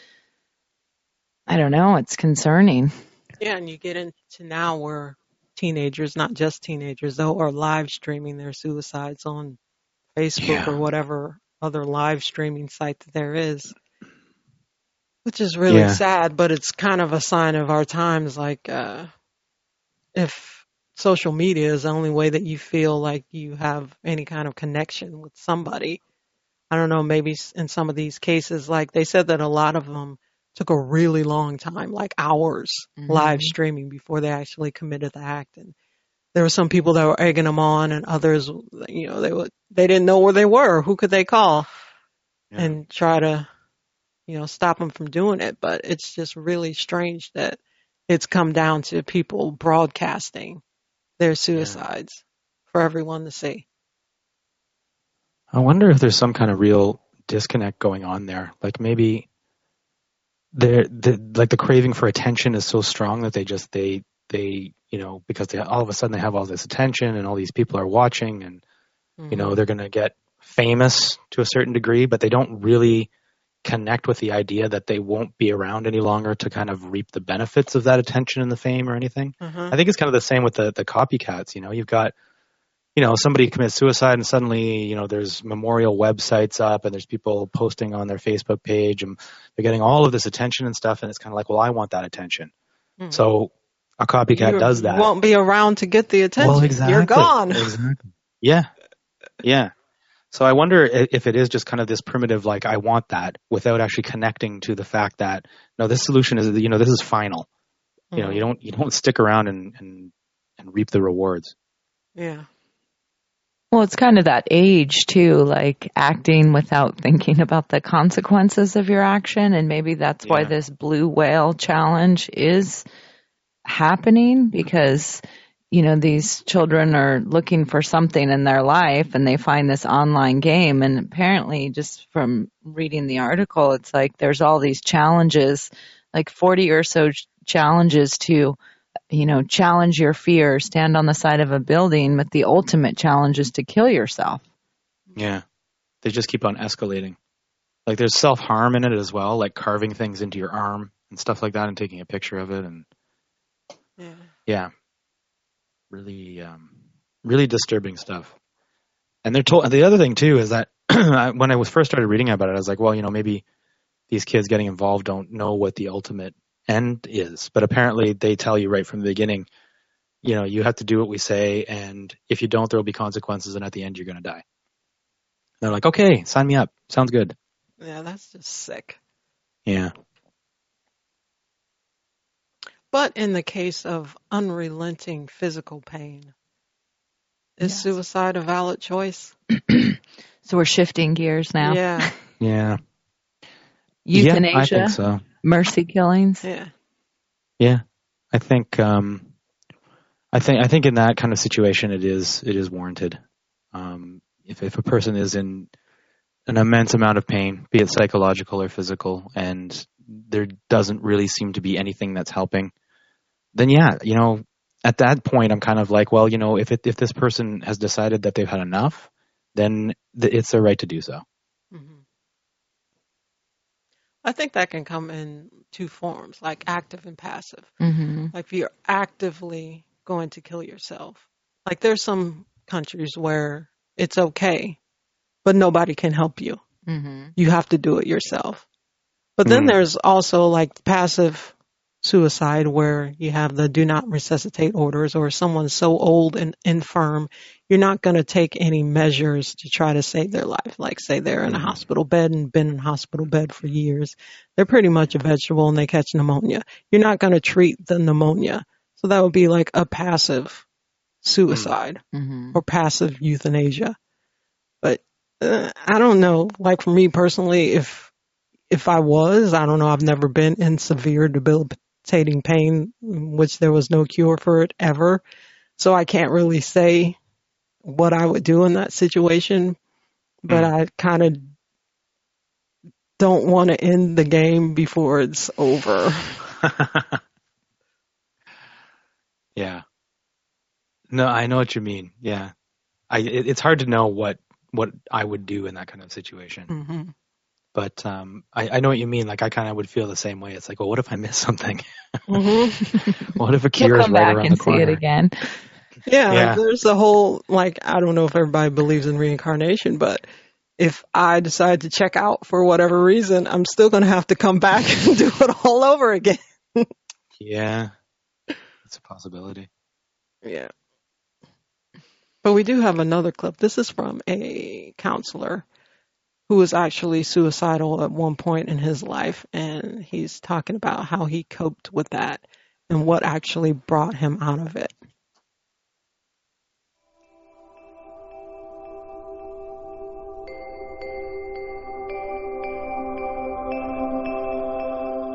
I don't know, it's concerning. Yeah, and you get into now where teenagers, not just teenagers though, are live streaming their suicides on Facebook Yeah. or whatever other live streaming site that there is. Which is really Yeah. sad, but it's kind of a sign of our times. Like, uh, if social media is the only way that you feel like you have any kind of connection with somebody, I don't know, maybe in some of these cases, like they said that a lot of them took a really long time, like hours Mhm. live streaming before they actually committed the act. And there were some people that were egging them on and others, you know, they would, they didn't know where they were. Who could they call Yeah. and try to, you know, stop them from doing it? But it's just really strange that it's come down to people broadcasting their suicides for everyone to see. I wonder if there's some kind of real disconnect going on there. Like maybe they're, the like the craving for attention is so strong that they just they they you know because they all of a sudden they have all this attention and all these people are watching and you know they're going to get famous to a certain degree, but they don't really connect with the idea that they won't be around any longer to kind of reap the benefits of that attention and the fame or anything. uh I think it's kind of the same with the the copycats. You know, you've got you know somebody commits suicide and suddenly you know there's memorial websites up and there's people posting on their Facebook page and they're getting all of this attention and stuff and it's kind of like well I want that attention. Mhm. So a copycat you does that. won't be around to get the attention. Well, exactly. You're gone. Exactly. Yeah. Yeah. So I wonder if it is just kind of this primitive, like I want that, without actually connecting to the fact that no, this solution is, you know, this is final. You know, Mhm. you don't you don't stick around and and and reap the rewards. Yeah. Well, it's kind of that age too, like acting without thinking about the consequences of your action. And maybe that's why this blue whale challenge is happening because, you know, these children are looking for something in their life and they find this online game. And apparently, just from reading the article, it's like there's all these challenges, like 40 or so challenges to you know, challenge your fear, stand on the side of a building, but the ultimate challenge is to kill yourself. Yeah. They just keep on escalating. Like there's self harm in it as well, like carving things into your arm and stuff like that and taking a picture of it and Yeah. yeah. Really um really disturbing stuff. And they're told the other thing too is that when I was first started reading about it, I was like, well, you know, maybe these kids getting involved don't know what the ultimate end is. But apparently they tell you right from the beginning, you know, you have to do what we say and if you don't there will be consequences and at the end you're gonna die. they're like, Okay, sign me up. Sounds good. Yeah, that's just sick. Yeah. But in the case of unrelenting physical pain, is Yes. suicide a valid choice? So we're shifting gears now. Yeah. Yeah. Euthanasia. Yeah, I think so. Mercy killings. Yeah. Yeah, I think um, I think I think in that kind of situation, it is it is warranted. Um, if if a person is in an immense amount of pain, be it psychological or physical, and there doesn't really seem to be anything that's helping, then yeah, you know, at that point, I'm kind of like, well, you know, if it, if this person has decided that they've had enough, then th- it's their right to do so. hmm I think that can come in two forms, like active and passive. hmm Like if you're actively going to kill yourself. Like there's some countries where it's okay, but nobody can help you. hmm You have to do it yourself. But then Mm. there's also like passive suicide where you have the do not resuscitate orders or someone's so old and infirm, you're not going to take any measures to try to save their life. Like say they're in a Mhm. hospital bed and been in a hospital bed for years. They're pretty much a vegetable and they catch pneumonia. You're not going to treat the pneumonia. So that would be like a passive suicide hmm or passive euthanasia. But uh, I don't know. Like for me personally, if if I was, I don't know. I've never been in severe debilitating pain, which there was no cure for it ever. So I can't really say what I would do in that situation, but Mm. I kind of don't want to end the game before it's over. yeah. No, I know what you mean. Yeah. I it, it's hard to know what what I would do in that kind of situation. hmm But um I, I know what you mean. Like I kind of would feel the same way. It's like, well, what if I miss something? hmm what if a You'll cure is come right back around and the see it again. Yeah, Yeah. there's the whole like I don't know if everybody believes in reincarnation, but if I decide to check out for whatever reason, I'm still going to have to come back and do it all over again. Yeah. It's a possibility. Yeah. But we do have another clip. This is from a counselor who was actually suicidal at one point in his life, and he's talking about how he coped with that and what actually brought him out of it.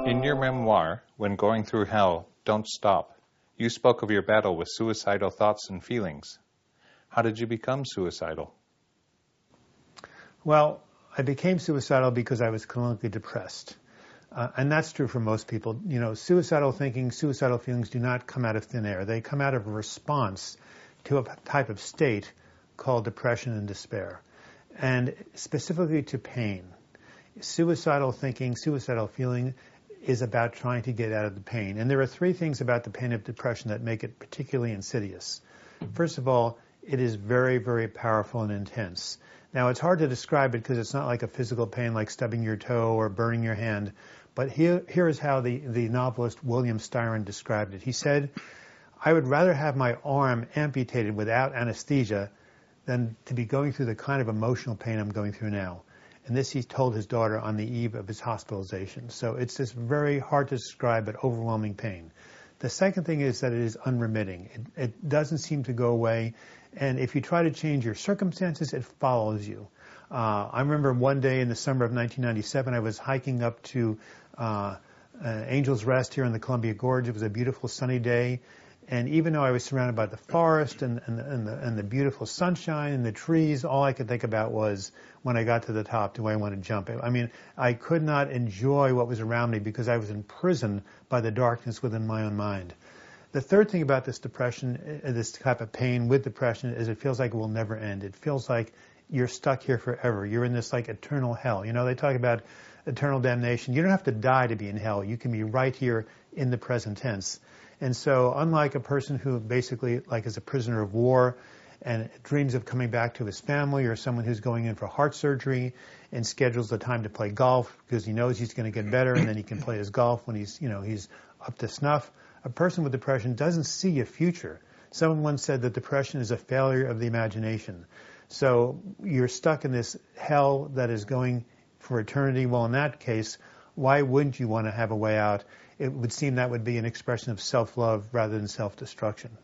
In your memoir, When Going Through Hell, Don't Stop, you spoke of your battle with suicidal thoughts and feelings. How did you become suicidal? Well, I became suicidal because I was clinically depressed. Uh, and that's true for most people. You know, suicidal thinking, suicidal feelings do not come out of thin air. They come out of a response to a type of state called depression and despair, and specifically to pain. Suicidal thinking, suicidal feeling is about trying to get out of the pain. And there are three things about the pain of depression that make it particularly insidious. First of all, it is very, very powerful and intense. Now, it's hard to describe it because it's not like a physical pain like stubbing your toe or burning your hand. But here, here is how the, the novelist William Styron described it. He said, I would rather have my arm amputated without anesthesia than to be going through the kind of emotional pain I'm going through now. And this he told his daughter on the eve of his hospitalization. So it's this very hard to describe but overwhelming pain. The second thing is that it is unremitting. It, it doesn't seem to go away. And if you try to change your circumstances, it follows you. Uh, I remember one day in the summer of 1997, I was hiking up to uh, uh, Angel's Rest here in the Columbia Gorge. It was a beautiful sunny day. And even though I was surrounded by the forest and, and, and, the, and the beautiful sunshine and the trees, all I could think about was when I got to the top, do I want to jump? I mean, I could not enjoy what was around me because I was imprisoned by the darkness within my own mind. The third thing about this depression, uh, this type of pain with depression, is it feels like it will never end. It feels like you're stuck here forever. You're in this like eternal hell. You know, they talk about eternal damnation. You don't have to die to be in hell. You can be right here in the present tense. And so, unlike a person who basically like is a prisoner of war and dreams of coming back to his family, or someone who's going in for heart surgery and schedules the time to play golf because he knows he's going to get better and then he can play his golf when he's you know he's up to snuff. A person with depression doesn't see a future. Someone once said that depression is a failure of the imagination. So you're stuck in this hell that is going for eternity. Well, in that case, why wouldn't you want to have a way out? It would seem that would be an expression of self-love rather than self-destruction.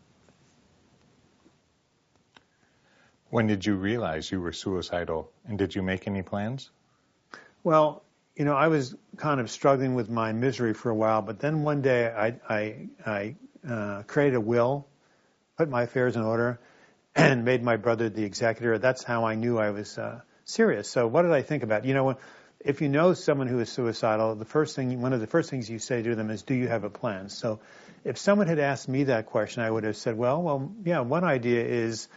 When did you realize you were suicidal and did you make any plans? Well, you know, I was kind of struggling with my misery for a while, but then one day I, I, I uh, created a will, put my affairs in order, and made my brother the executor. That's how I knew I was uh, serious. So what did I think about? You know, if you know someone who is suicidal, the first thing, one of the first things you say to them is, "Do you have a plan?" So, if someone had asked me that question, I would have said, "Well, well, yeah. One idea is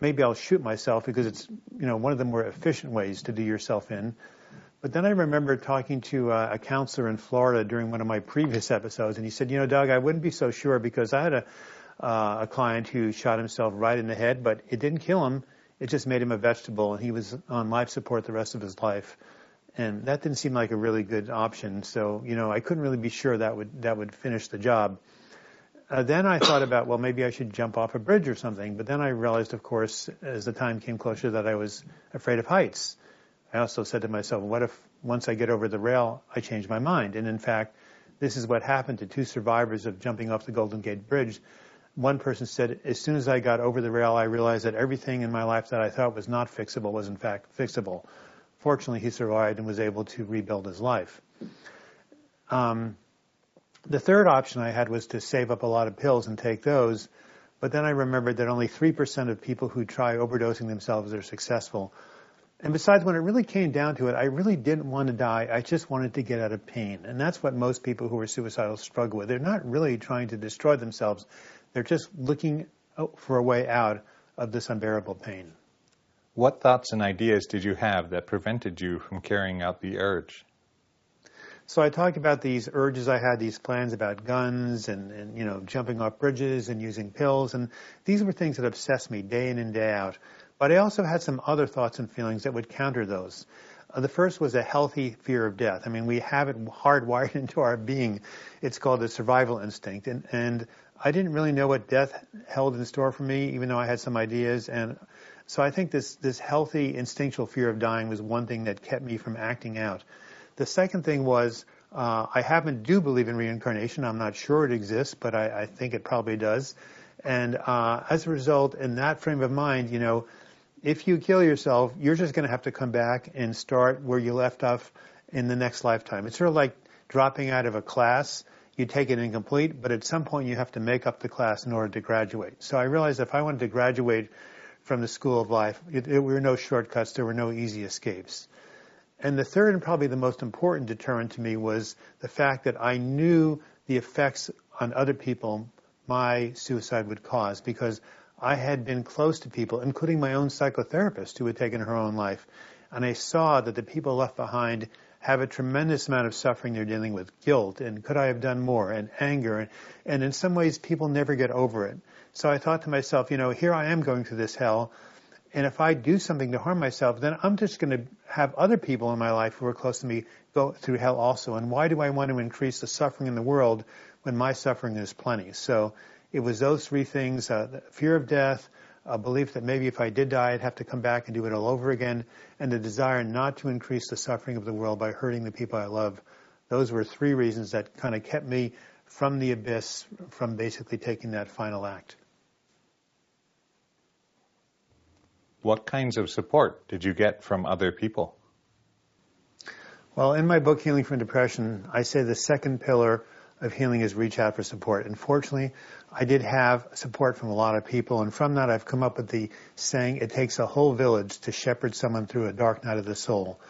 maybe I'll shoot myself because it's, you know, one of the more efficient ways to do yourself in." But then I remember talking to uh, a counselor in Florida during one of my previous episodes, and he said, "You know, Doug, I wouldn't be so sure because I had a uh, a client who shot himself right in the head, but it didn't kill him. It just made him a vegetable, and he was on life support the rest of his life." and that didn't seem like a really good option. So you know, I couldn't really be sure that would that would finish the job. Uh, then I thought about, well, maybe I should jump off a bridge or something. But then I realized, of course, as the time came closer, that I was afraid of heights. I also said to myself, what if once I get over the rail, I change my mind? And in fact, this is what happened to two survivors of jumping off the Golden Gate Bridge. One person said, as soon as I got over the rail, I realized that everything in my life that I thought was not fixable was in fact fixable. Fortunately, he survived and was able to rebuild his life. Um, the third option I had was to save up a lot of pills and take those, But then I remembered that only 3% of people who try overdosing themselves are successful. And besides, when it really came down to it, I really didn't want to die. I just wanted to get out of pain. And that's what most people who are suicidal struggle with. They're not really trying to destroy themselves. They're just looking for a way out of this unbearable pain. What thoughts and ideas did you have that prevented you from carrying out the urge? So I talked about these urges I had, these plans about guns and, and, you know, jumping off bridges and using pills. And these were things that obsessed me day in and day out. But I also had some other thoughts and feelings that would counter those. Uh, the first was a healthy fear of death. I mean, we have it hardwired into our being. It's called the survival instinct. And, and I didn't really know what death held in store for me, even though I had some ideas. And so I think this, this healthy instinctual fear of dying was one thing that kept me from acting out. The second thing was uh, I happen do believe in reincarnation. I'm not sure it exists, but I, I think it probably does. And uh, as a result, in that frame of mind, you know, if you kill yourself, you're just going to have to come back and start where you left off in the next lifetime. It's sort of like dropping out of a class. You take it incomplete, but at some point you have to make up the class in order to graduate. So I realized if I wanted to graduate from the school of life, there were no shortcuts, there were no easy escapes. And the third and probably the most important deterrent to me was the fact that I knew the effects on other people my suicide would cause because I had been close to people, including my own psychotherapist who had taken her own life. And I saw that the people left behind have a tremendous amount of suffering they're dealing with, guilt, and could I have done more, and anger, and, and in some ways people never get over it. So I thought to myself, you know, here I am going through this hell, and if I do something to harm myself, then I'm just going to have other people in my life who are close to me go through hell also. And why do I want to increase the suffering in the world when my suffering is plenty? So it was those three things, uh, fear of death, a belief that maybe if I did die, I'd have to come back and do it all over again, and the desire not to increase the suffering of the world by hurting the people I love. Those were three reasons that kind of kept me from the abyss, from basically taking that final act. What kinds of support did you get from other people? Well, in my book, Healing from Depression, I say the second pillar of healing is reach out for support. Unfortunately, I did have support from a lot of people, and from that, I've come up with the saying, it takes a whole village to shepherd someone through a dark night of the soul.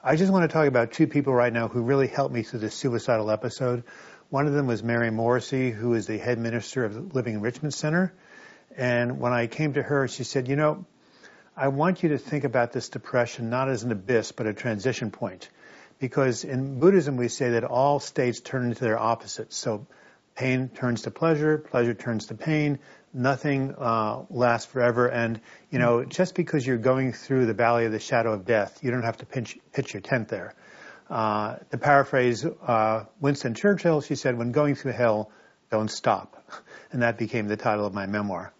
I just want to talk about two people right now who really helped me through this suicidal episode. One of them was Mary Morrissey, who is the head minister of the Living Enrichment Center. And when I came to her, she said, you know, I want you to think about this depression not as an abyss, but a transition point. Because in Buddhism, we say that all states turn into their opposites. So pain turns to pleasure, pleasure turns to pain, nothing uh, lasts forever. And, you know, just because you're going through the valley of the shadow of death, you don't have to pitch, pitch your tent there. Uh, to paraphrase uh, Winston Churchill, she said, when going through hell, don't stop. And that became the title of my memoir.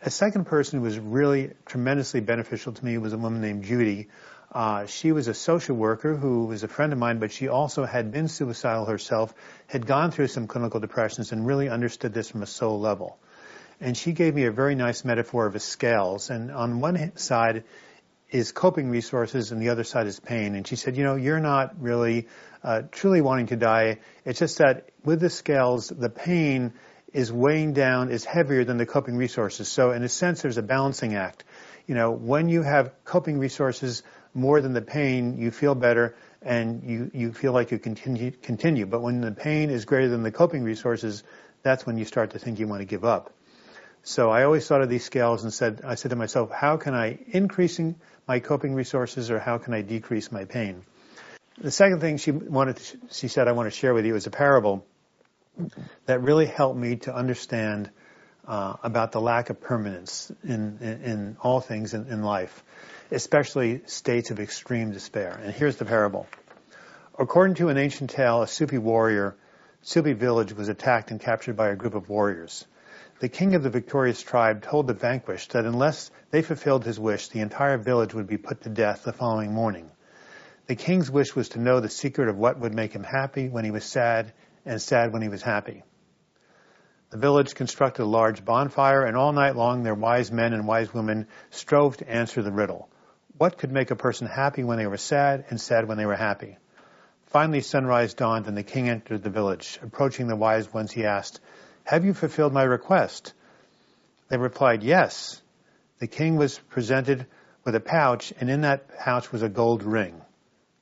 A second person who was really tremendously beneficial to me was a woman named Judy. Uh, she was a social worker who was a friend of mine, but she also had been suicidal herself, had gone through some clinical depressions, and really understood this from a soul level. And she gave me a very nice metaphor of a scales. And on one side is coping resources, and the other side is pain. And she said, you know, you're not really uh, truly wanting to die. It's just that with the scales, the pain is weighing down, is heavier than the coping resources. So in a sense, there's a balancing act. You know, when you have coping resources more than the pain, you feel better and you, you feel like you continue, continue. But when the pain is greater than the coping resources, that's when you start to think you want to give up. So I always thought of these scales and said, I said to myself, how can I increasing my coping resources or how can I decrease my pain? The second thing she wanted, to, she said, I want to share with you is a parable that really helped me to understand uh, about the lack of permanence in, in, in all things in, in, life, especially states of extreme despair. And here's the parable. According to an ancient tale, a Sufi warrior, Sufi village was attacked and captured by a group of warriors. The king of the victorious tribe told the vanquished that unless they fulfilled his wish, the entire village would be put to death the following morning. The king's wish was to know the secret of what would make him happy when he was sad and sad when he was happy. The village constructed a large bonfire, and all night long their wise men and wise women strove to answer the riddle. What could make a person happy when they were sad and sad when they were happy? Finally, sunrise dawned, and the king entered the village. Approaching the wise ones, he asked, Have you fulfilled my request? They replied, Yes. The king was presented with a pouch, and in that pouch was a gold ring.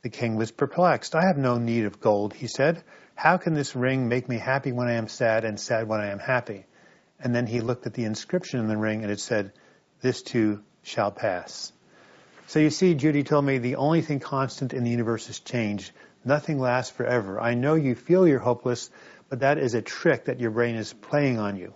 The king was perplexed. I have no need of gold, he said. How can this ring make me happy when I am sad and sad when I am happy? And then he looked at the inscription in the ring and it said, This too shall pass. So you see, Judy told me the only thing constant in the universe is change. Nothing lasts forever. I know you feel you're hopeless, but that is a trick that your brain is playing on you.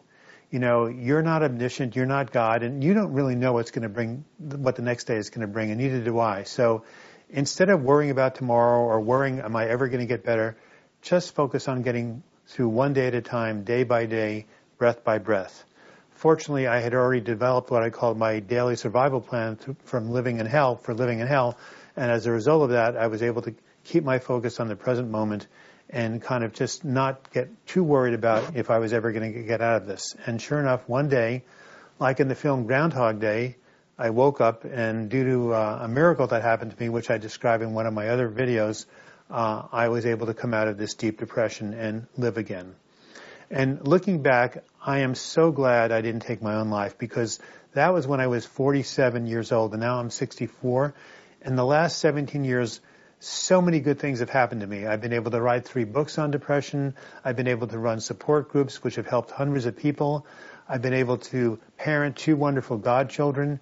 You know, you're not omniscient, you're not God, and you don't really know what's going to bring, what the next day is going to bring, and neither do I. So instead of worrying about tomorrow or worrying, am I ever going to get better, just focus on getting through one day at a time, day by day, breath by breath. Fortunately, I had already developed what I called my daily survival plan to, from living in hell for living in hell. And as a result of that, I was able to keep my focus on the present moment and kind of just not get too worried about if I was ever going to get out of this. And sure enough, one day, like in the film Groundhog Day, I woke up and due to uh, a miracle that happened to me, which I describe in one of my other videos, uh, I was able to come out of this deep depression and live again. And looking back, I am so glad I didn't take my own life because that was when I was 47 years old and now I'm 64. In the last 17 years, so many good things have happened to me. I've been able to write three books on depression. I've been able to run support groups which have helped hundreds of people. I've been able to parent two wonderful godchildren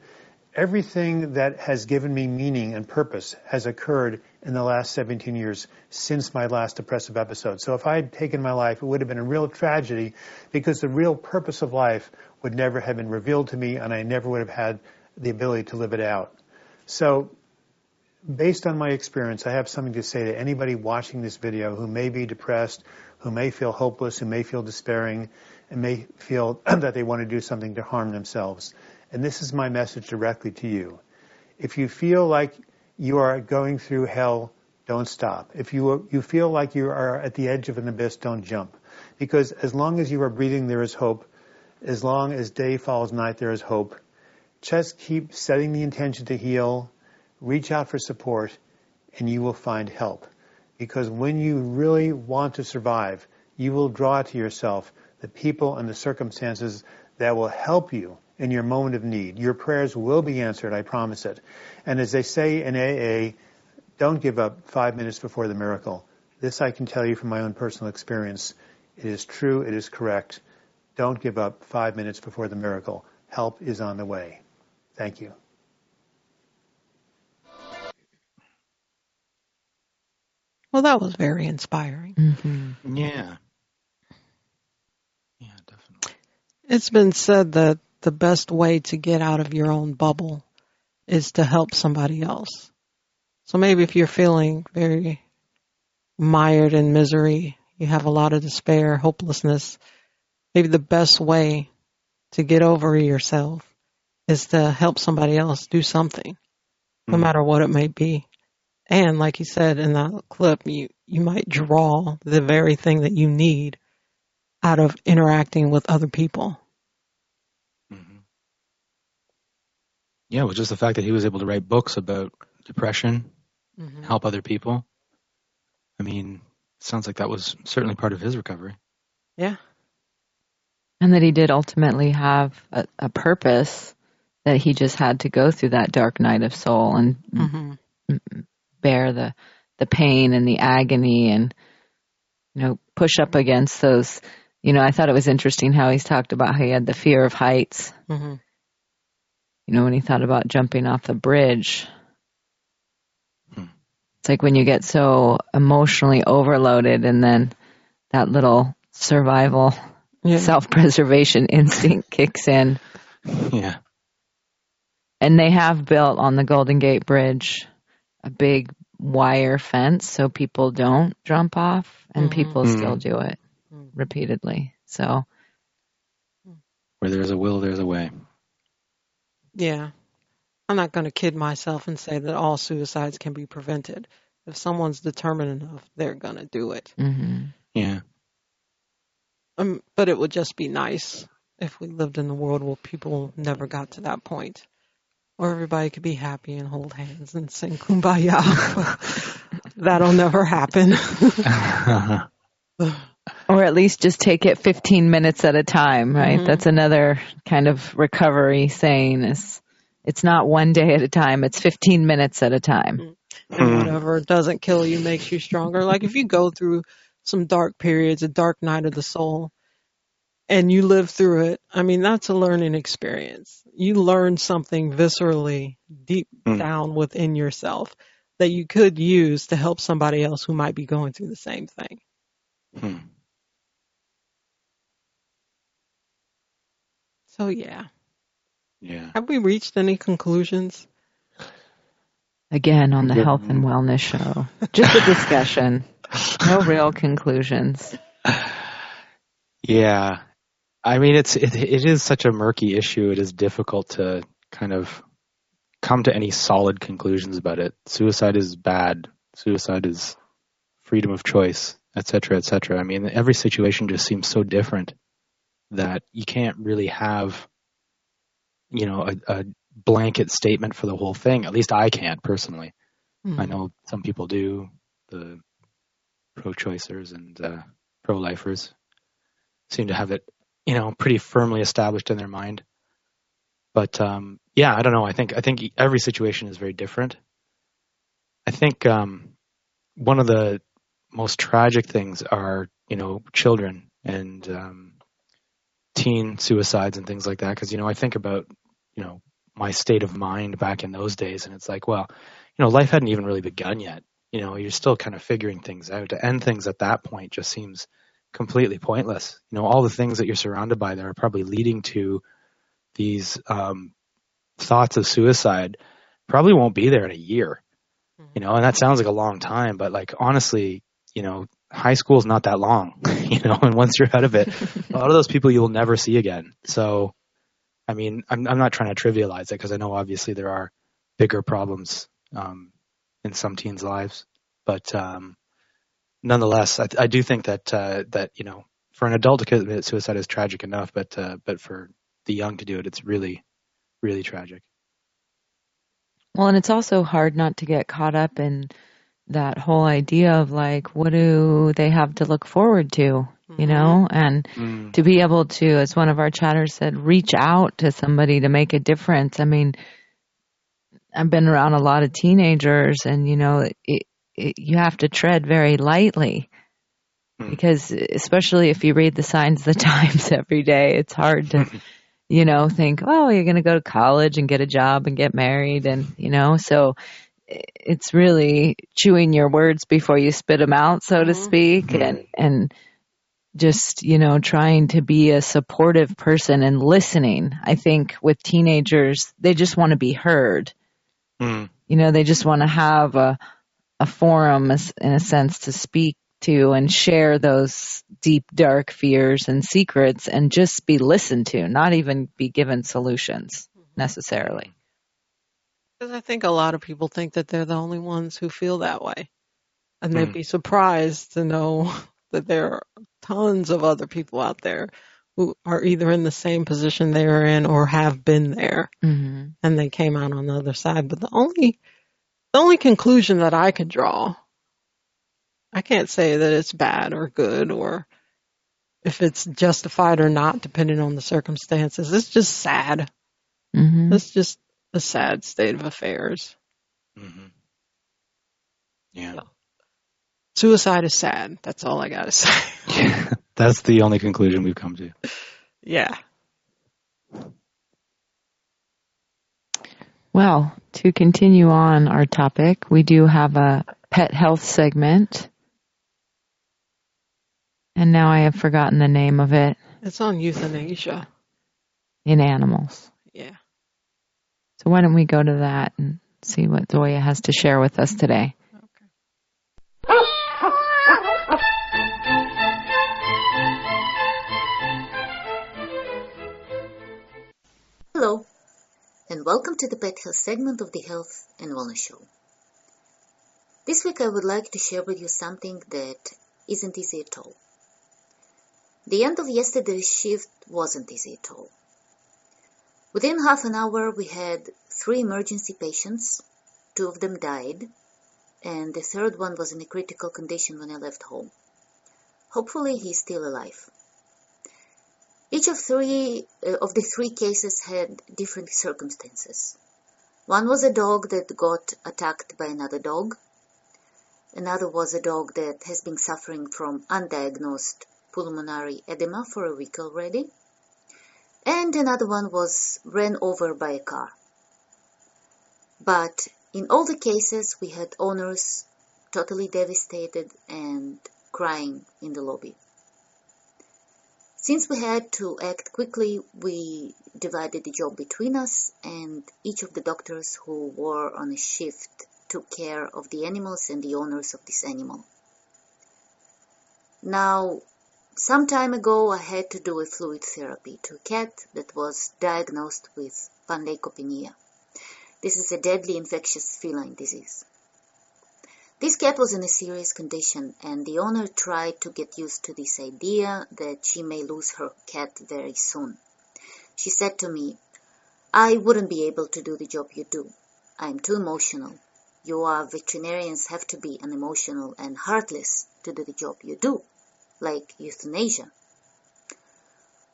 everything that has given me meaning and purpose has occurred in the last 17 years since my last depressive episode. So if I had taken my life, it would have been a real tragedy because the real purpose of life would never have been revealed to me and I never would have had the ability to live it out. So based on my experience, I have something to say to anybody watching this video who may be depressed, who may feel hopeless, who may feel despairing, and may feel that they want to do something to harm themselves and this is my message directly to you. If you feel like you are going through hell, don't stop. If you, you feel like you are at the edge of an abyss, don't jump. Because as long as you are breathing, there is hope. As long as day follows night, there is hope. Just keep setting the intention to heal, reach out for support, and you will find help. Because when you really want to survive, you will draw to yourself the people and the circumstances that will help you in your moment of need. Your prayers will be answered, I promise it. And as they say in AA, don't give up five minutes before the miracle. This I can tell you from my own personal experience. It is true, it is correct. Don't give up five minutes before the miracle. Help is on the way. Thank you. Well, that was very inspiring. Mm-hmm. Yeah. Yeah, definitely. It's been said that the best way to get out of your own bubble is to help somebody else. So maybe if you're feeling very mired in misery, you have a lot of despair, hopelessness, maybe the best way to get over yourself is to help somebody else do something, no Mhm. matter what it may be. And like you said in that clip, you, you might draw the very thing that you need out of interacting with other people. Yeah, well, just the fact that he was able to write books about depression, Mm-hmm. help other people. I mean, sounds like that was certainly part of his recovery. Yeah. And that he did ultimately have a, a purpose that he just had to go through that dark night of soul and Mm-hmm. bear the the pain and the agony and you know push up against those you know I thought it was interesting how he's talked about how he had the fear of heights Mm-hmm. You know when he thought about jumping off the bridge Hmm. it's like when you get so emotionally overloaded and then that little survival Yeah. self-preservation instinct kicks in Yeah. and they have built on the Golden Gate Bridge a big wire fence so people don't jump off and Mhm. people Mhm. still do it Mhm. repeatedly. So Where there's a will, there's a way. Yeah. I'm not going to kid myself and say that all suicides can be prevented. If someone's determined enough, they're going to do it. Mm-hmm. Yeah. Um, but it would just be nice if we lived in a world where people never got to that point. where everybody could be happy and hold hands and sing kumbaya. That'll never happen. Or at least just take it 15 minutes at a time, right? Mhm. That's another kind of recovery saying is it's not one day at a time, it's 15 minutes at a time. and Hmm. whatever doesn't kill you makes you stronger. Like if you go through some dark periods, a dark night of the soul, and you live through it, I mean, that's a learning experience. You learn something viscerally deep Hmm. down within yourself that you could use to help somebody else who might be going through the same thing. Hmm. So yeah. Yeah. Have we reached any conclusions? Again on the Yeah. health and wellness show. Just a discussion. No real conclusions. Yeah. I mean, it's it, it is such a murky issue. It is difficult to kind of come to any solid conclusions about it. Suicide is bad. Suicide is freedom of choice, etc., cetera, et cetera. I mean, every situation just seems so different that you can't really have, you know, a, a blanket statement for the whole thing. At least I can't personally. Hmm. I know some people do, the pro-choicers and uh, pro-lifers seem to have it, you know, pretty firmly established in their mind. But um, yeah, I don't know. I think I think every situation is very different. I think um, one of the most tragic things are, you know, children and um, teen suicides and things like that. Because you know, I think about, you know, my state of mind back in those days, and it's like, well, you know, life hadn't even really begun yet. You know, you're still kind of figuring things out. To end things at that point just seems completely pointless. You know, all the things that you're surrounded by that are probably leading to these um, thoughts of suicide probably won't be there in a year. You know, and that sounds like a long time, but like honestly, you know, high school is not that long. You know, and once you're out of it, a lot of those people you will never see again. So, I mean, I'm I'm not trying to trivialize it because I know obviously there are bigger problems um, in some teens' lives, but um, nonetheless, I, I do think that uh, that you know, for an adult to commit suicide is tragic enough, but uh, but for the young to do it, it's really, really tragic. Well, and it's also hard not to get caught up in that whole idea of like, what do they have to look forward to, you know? And Mm. to be able to, as one of our chatters said, reach out to somebody to make a difference. I mean, I've been around a lot of teenagers and, you know, it, it, you have to tread very lightly Mm. because especially if you read the signs of the times every day, it's hard to, you know, think, oh, you're going to go to college and get a job and get married. And, you know, so it's really chewing your words before you spit them out, so to Mhm. speak. Mhm. And, and just, you know, trying to be a supportive person and listening. I think with teenagers, they just want to be heard. Mm. You know, they just want to have a, a forum in a sense to speak to and share those deep, dark fears and secrets and just be listened to, not even be given solutions necessarily. Because I think a lot of people think that they're the only ones who feel that way. And Hmm. they'd be surprised to know that there are tons of other people out there who are either in the same position they are in or have been there Mm-hmm. and they came out on the other side. But the only, the only conclusion that I could draw, I can't say that it's bad or good or if it's justified or not, depending on the circumstances. It's just sad. Mm-hmm. It's just a sad state of affairs. hmm Yeah. Suicide is sad. That's all I gotta say. That's the only conclusion we've come to. yeah. Well, to continue on our topic, we do have a pet health segment. And now I have forgotten the name of it It's on euthanasia. in animals. Yeah. So why don't we go to that and see what Zoya has to share with us today? Hello, and welcome to the Pet Health segment of the Health and Wellness Show. This week I would like to share with you something that isn't easy at all. The end of yesterday's shift wasn't easy at all. Within half an hour, we had three emergency patients, two of them died, and the third one was in a critical condition when I left home. Hopefully he's still alive. Each of three uh, of the three cases had different circumstances. One was a dog that got attacked by another dog. Another was a dog that has been suffering from undiagnosed pulmonary edema for a week already. And another one was ran over by a car. But in all the cases, we had owners totally devastated and crying in the lobby. Since we had to act quickly, we divided the job between us, and each of the doctors who were on a shift took care of the animals and the owners of this animal. Now, some time ago, I had to do a fluid therapy to a cat that was diagnosed with panleukopenia. This is a deadly infectious feline disease. This cat was in a serious condition, and the owner tried to get used to this idea that she may lose her cat very soon. She said to me, I wouldn't be able to do the job you do. I'm too emotional. You are veterinarians have to be unemotional and heartless to do the job you do, like euthanasia.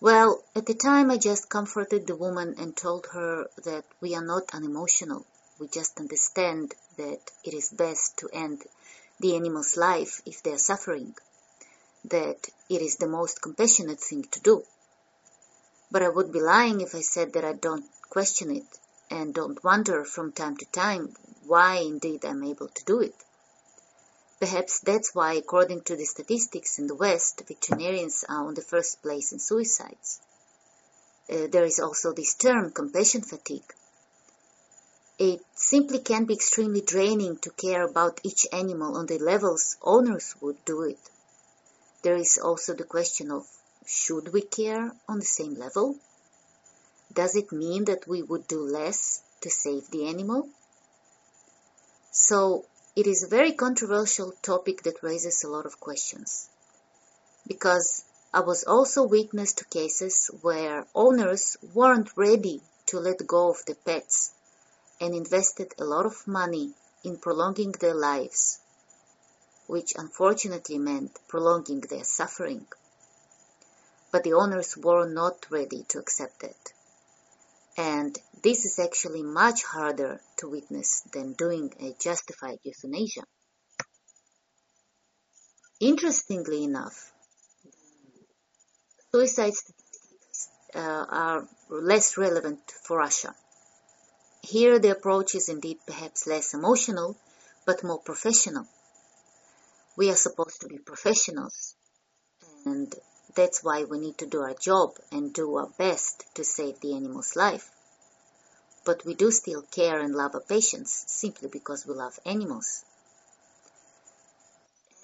Well, at the time I just comforted the woman and told her that we are not unemotional. We just understand that it is best to end the animal's life if they are suffering, that it is the most compassionate thing to do. But I would be lying if I said that I don't question it and don't wonder from time to time why indeed I'm able to do it. Perhaps that's why, according to the statistics in the West, veterinarians are on the first place in suicides. Uh, there is also this term, compassion fatigue, it simply can be extremely draining to care about each animal on the levels owners would do it. There is also the question of should we care on the same level? Does it mean that we would do less to save the animal? So it is a very controversial topic that raises a lot of questions. Because I was also witness to cases where owners weren't ready to let go of the pets and invested a lot of money in prolonging their lives, which unfortunately meant prolonging their suffering. But the owners were not ready to accept it. And this is actually much harder to witness than doing a justified euthanasia. Interestingly enough, suicide statistics uh, are less relevant for Russia. Here the approach is indeed perhaps less emotional, but more professional. We are supposed to be professionals, and that's why we need to do our job and do our best to save the animal's life. But we do still care and love our patients simply because we love animals.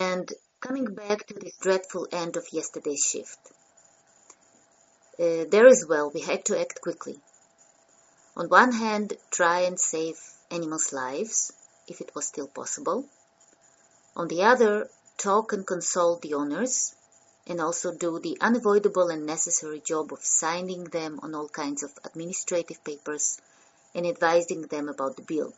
And coming back to this dreadful end of yesterday's shift, uh, there as well we had to act quickly on one hand, try and save animals' lives, if it was still possible. On the other, talk and console the owners, and also do the unavoidable and necessary job of signing them on all kinds of administrative papers and advising them about the bill.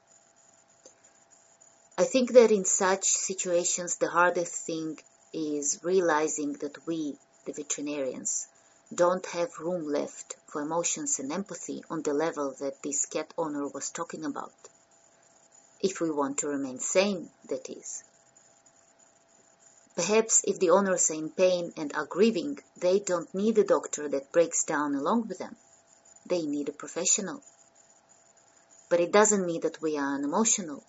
I think that in such situations, the hardest thing is realizing that we, the veterinarians, don't have room left for emotions and empathy on the level that this cat owner was talking about. If we want to remain sane, that is. Perhaps if the owners are in pain and are grieving, they don't need a doctor that breaks down along with them. They need a professional. But it doesn't mean that we are unemotional.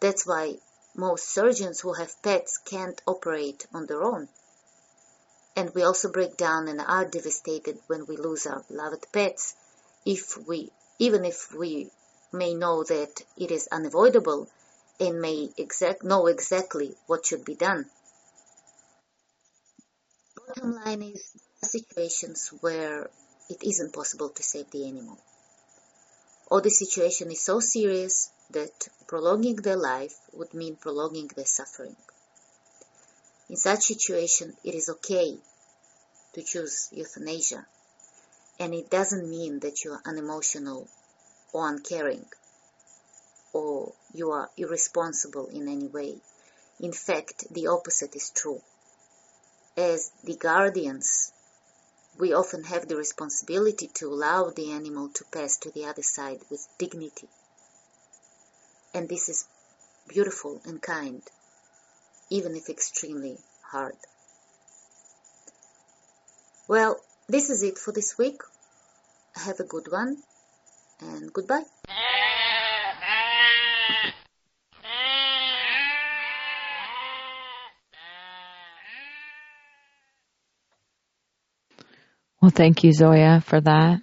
That's why most surgeons who have pets can't operate on their own and we also break down and are devastated when we lose our beloved pets if we even if we may know that it is unavoidable and may exact, know exactly what should be done. Bottom line is situations where it isn't possible to save the animal. Or the situation is so serious that prolonging their life would mean prolonging their suffering. In such situation, it is okay to choose euthanasia. And it doesn't mean that you are unemotional or uncaring or you are irresponsible in any way. In fact, the opposite is true. as the guardians, we often have the responsibility to allow the animal to pass to the other side with dignity. And this is beautiful and kind, even if extremely hard. Well, this is it for this week. Have a good one and goodbye. Well, thank you, Zoya, for that.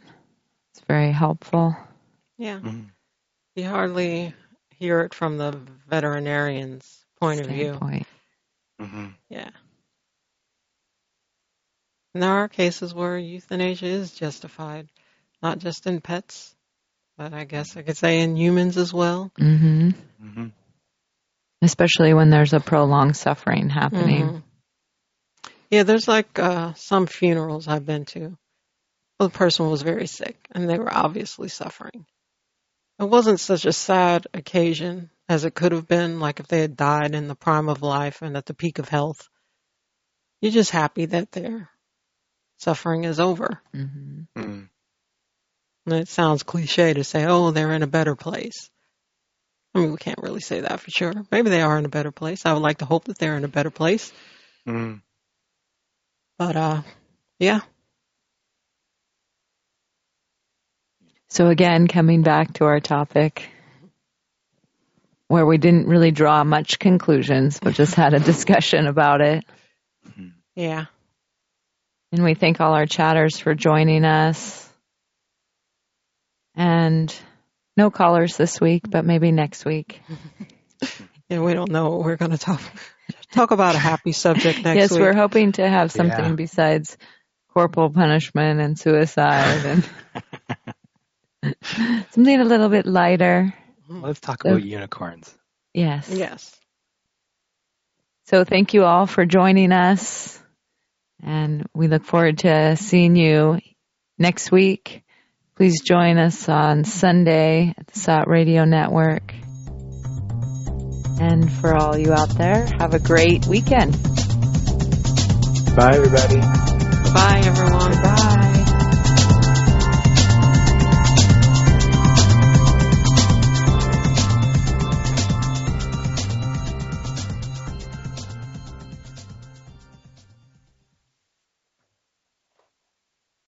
It's very helpful. Yeah. Mhm. You hardly hear it from the veterinarian's point of view. Standpoint. hmm Yeah. And there are cases where euthanasia is justified, not just in pets, but I guess I could say in humans as well. hmm hmm Especially when there's a prolonged suffering happening. Yeah, there's like uh, some funerals I've been to. Well, the person was very sick and they were obviously suffering. It wasn't such a sad occasion as it could have been, like if they had died in the prime of life and at the peak of health. You're just happy that their suffering is over. hmm mm And it sounds cliche to say, oh, they're in a better place. I mean, we can't really say that for sure. Maybe they are in a better place. I would like to hope that they're in a better place. mm But, uh, yeah. So again, coming back to our topic, where we didn't really draw much conclusions, but just had a discussion about it. Yeah. And we thank all our chatters for joining us. And no callers this week, but maybe next week. Yeah, we don't know what we're going to talk talk about a happy subject next yes, week. Yes, we're hoping to have something Yeah. besides corporal punishment and suicide and something a little bit lighter. Let's talk So- about unicorns. Yes. Yes. So thank you all for joining us. And we look forward to seeing you next week. Please join us on Sunday at the SOTT Radio Network. And for all you out there, have a great weekend. Bye, everybody. Bye, everyone. Bye.